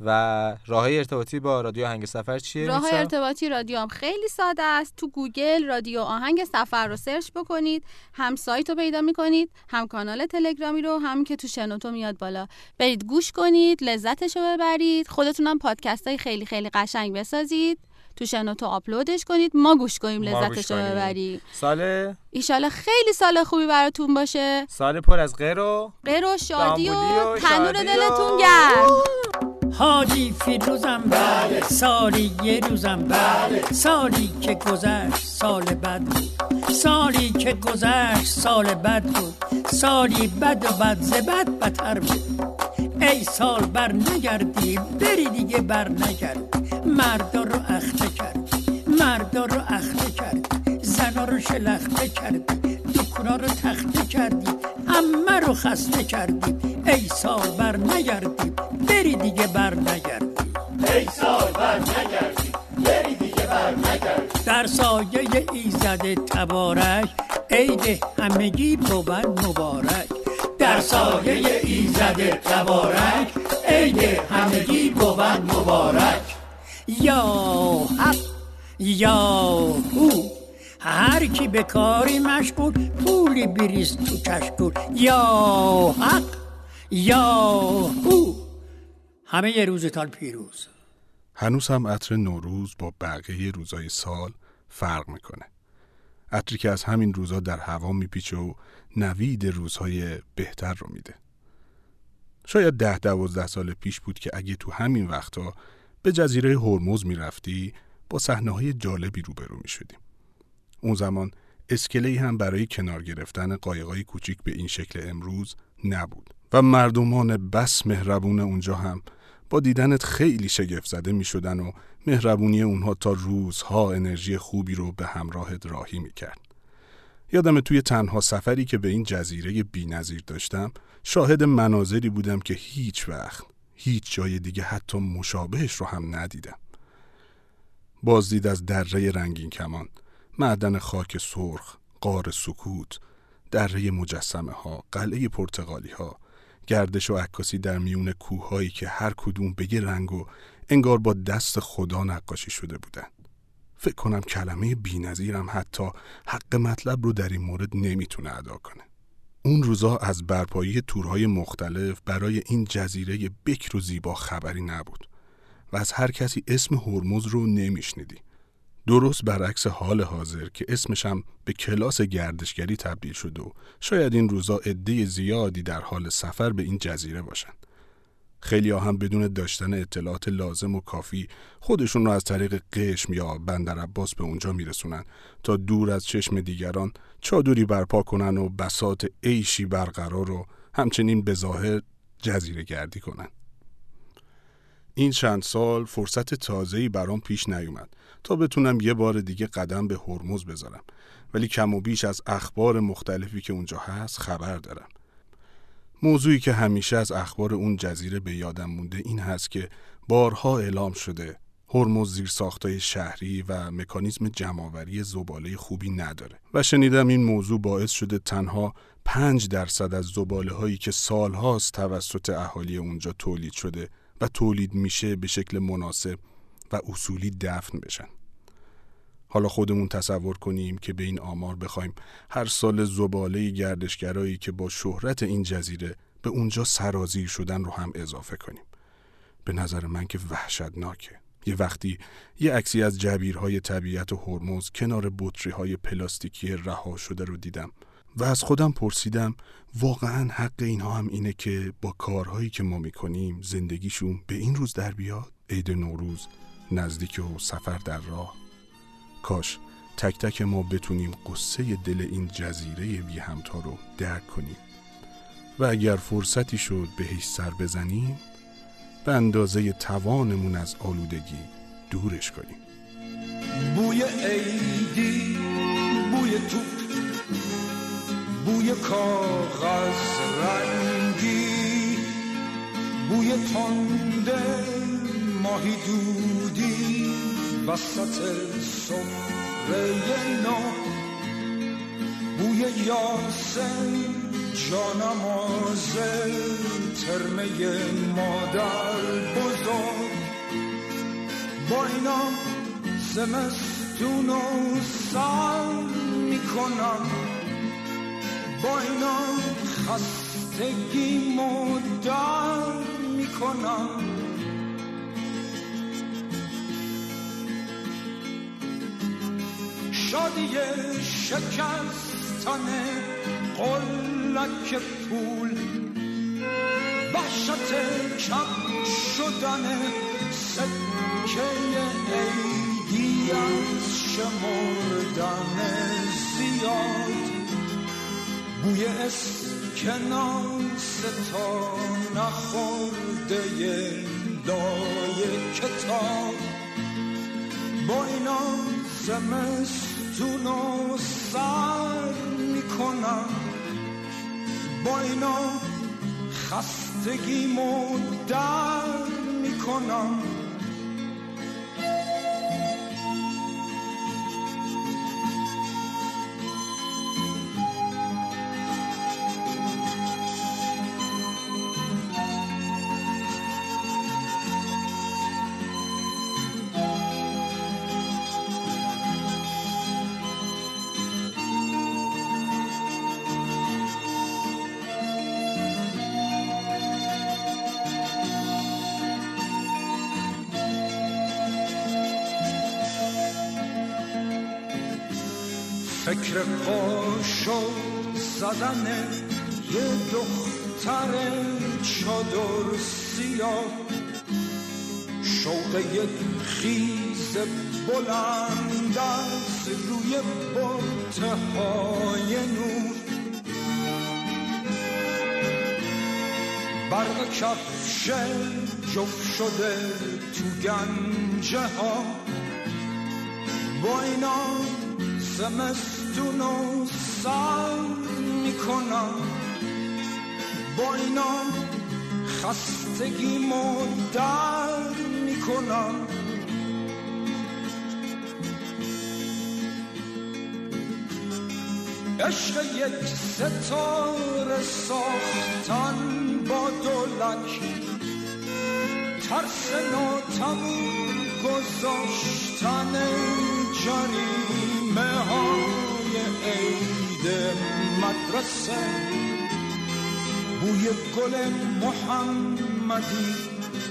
و راه ارتباطی با رادیو آهنگ سفر چیه راه؟ ارتباطی رادیو هم خیلی ساده است. تو گوگل رادیو آهنگ سفر رو search بکنید هم سایت رو پیدا می‌کنید هم کانال تلگرامی رو هم که تو شنوتو میاد بالا. برید گوش کنید لذتش رو ببرید. خودتونم پادکست های خیلی خیلی قشنگ بسازید. تو شنوتو آپلودش کنید. ما گوش کنیم لذتش رو. ببریم. سال؟ ایشالا خیلی سال خوبی براتون باشه. سال پر از غیر و غیر و شادی و تنور دلتون گرم. حاجی فیروزم بله سالی یه روزم بله سالی که گذشت سال بد بود سالی که گذشت سال بد بود سالی بد و بد ز بد بدتر بود ای سال بر نگردی بری دیگه بر نگردی مردا رو اخته کردی مردا رو اخته کردی زنا رو شلخته کردی دکونا رو تخته کردی. همه رو خسته کردی. ای سال بر نگردی. بری دیگه بر نگردی. ای سال بر نگردی. بری دیگه بر نگردی. در سایه ایزد تبارک عید همگی بود مبارک. در سایه ایزد تبارک عید همگی بود مبارک. یا حق یا هو. هر کی به کاری مشغول پولی بریز تو کشکول یا حق یا هو همه ی روزتان پیروز هنوز هم عطر نوروز با بقیه روزای سال فرق می‌کنه. عطری که از همین روزا در هوا میپیچه و نوید روزهای بهتر رو میده. شاید ده دوازده سال پیش بود که اگه تو همین وقتا به جزیره هرمز می‌رفتی با صحنه های جالبی روبرو می‌شدیم. اون زمان اسکله هم برای کنار گرفتن قایقای کوچیک به این شکل امروز نبود و مردمان بس مهربون اونجا هم با دیدنت خیلی شگفت زده می شدن و مهربونی اونها تا روزها انرژی خوبی رو به همراهت راهی می کرد. یادم توی تنها سفری که به این جزیره بی نظیر داشتم شاهد مناظری بودم که هیچ وقت هیچ جای دیگه حتی مشابهش رو هم ندیدم. بازدید از دره رنگین کمان، معدن خاک سرخ، قار سکوت، دره مجسمه ها، قلعه پرتغالی ها، گردش و عکاسی در میون کوههایی که هر کدوم به یه رنگ و انگار با دست خدا نقاشی شده بودن. فکر کنم کلمه بینظیرم حتی حق مطلب رو در این مورد نمی‌تونه ادا کنه. اون روزا از برپایی تورهای مختلف برای این جزیره بکر و زیبا خبری نبود و از هر کسی اسم هرمز رو نمیشنیدی. درست برعکس حال حاضر که اسمش هم به کلاس گردشگری تبدیل شده و شاید این روزا عده زیادی در حال سفر به این جزیره باشند. خیلی ها هم بدون داشتن اطلاعات لازم و کافی خودشون رو از طریق قشم یا بندر عباس به اونجا میرسونن تا دور از چشم دیگران چادری برپا کنن و بسات عیشی برقرار و همچنین به ظاهر جزیره گردی کنن. این چند سال فرصت تازه‌ای برام پیش نیومد تا بتونم یه بار دیگه قدم به هرمز بذارم. ولی کم و بیش از اخبار مختلفی که اونجا هست خبر دارم. موضوعی که همیشه از اخبار اون جزیره به یادم مونده این هست که بارها اعلام شده هرمز زیر ساختای شهری و مکانیزم جمعآوری زباله خوبی نداره و شنیدم این موضوع باعث شده تنها پنج درصد از زباله هایی که سالهاست توسط اهالی اونجا تولید شده و تولید میشه به شکل مناسب و اصولی دفن بشن. حالا خودمون تصور کنیم که به این آمار بخوایم. هر سال زباله گردشگرایی که با شهرت این جزیره به اونجا سرازیر شدن رو هم اضافه کنیم. به نظر من که وحشتناکه. یه وقتی یه عکسی از جبیرهای طبیعت و هرمز کنار بطری های پلاستیکی رها شده رو دیدم. و از خودم پرسیدم واقعا حق اینها هم اینه که با کارهایی که ما می‌کنیم زندگیشون به این روز در بیاد؟ عید نوروز نزدیک و سفر در راه. کاش تک تک ما بتونیم قصه دل این جزیره بی همتا رو درک کنیم. و اگر فرصتی شد بهش سر بزنیم به اندازه توانمون از آلودگی دورش کنیم. بوی عیدی بوی توپ بوی کاغذ رنگی بوی تنده ماهی دودی وسط سفره نو بوی یاسم جانماز ترمه مادر بزرگ. با اینا زمستون و سر می‌کنم. با اینا خستگی مدر می‌کنم. شادی شکستن قلک پول وحشت کم شدن سکه عیدی از شمردن. بوی اسکناس تا نخورده لای کتاب. با اینا زمستون و سر می‌کنم. با اینا خستگی در می‌کنم. قاشو زدن یه دختر چادر سیاه. شوق یک خیز بلند از روی برته های نور. برق کفش جفت شده تو گنجه ها با اینا زمستون و سر می‌کنم. با اینا خستگی در می‌کنم. عشق یک ستاره ساختن با دولک ترس ناتمون گذاشتن جریمه های عید مدرسه. بوی گل محمدی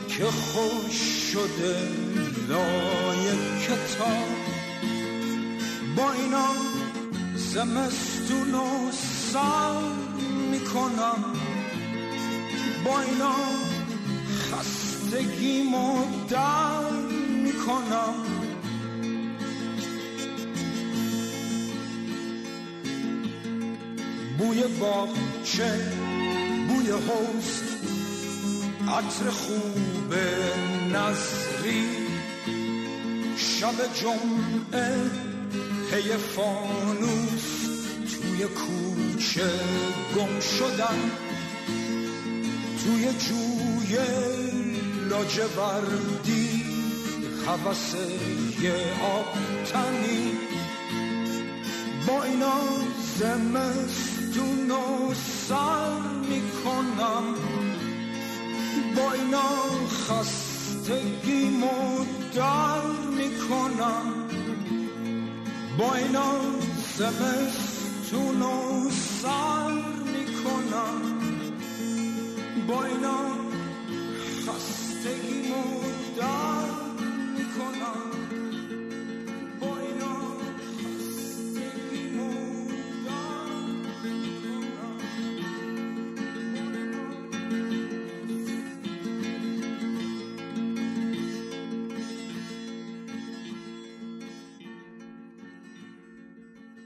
که خوش شده لای کتاب. با اینا زمستون و سر می‌کنم. با اینا خستگیمو در می‌کنم. بوی باغچه بوی حوز عطر خوب نظری. شب جمعه پی فانوس. توی کوچه گم شدن توی جوی لاجوردی حوث یه آب تنی با اینا زمستون و سر می‌کنم. با اینا خستگی در می‌کنم. با اینا زمستون و سر می‌کنم. با اینا خستگی در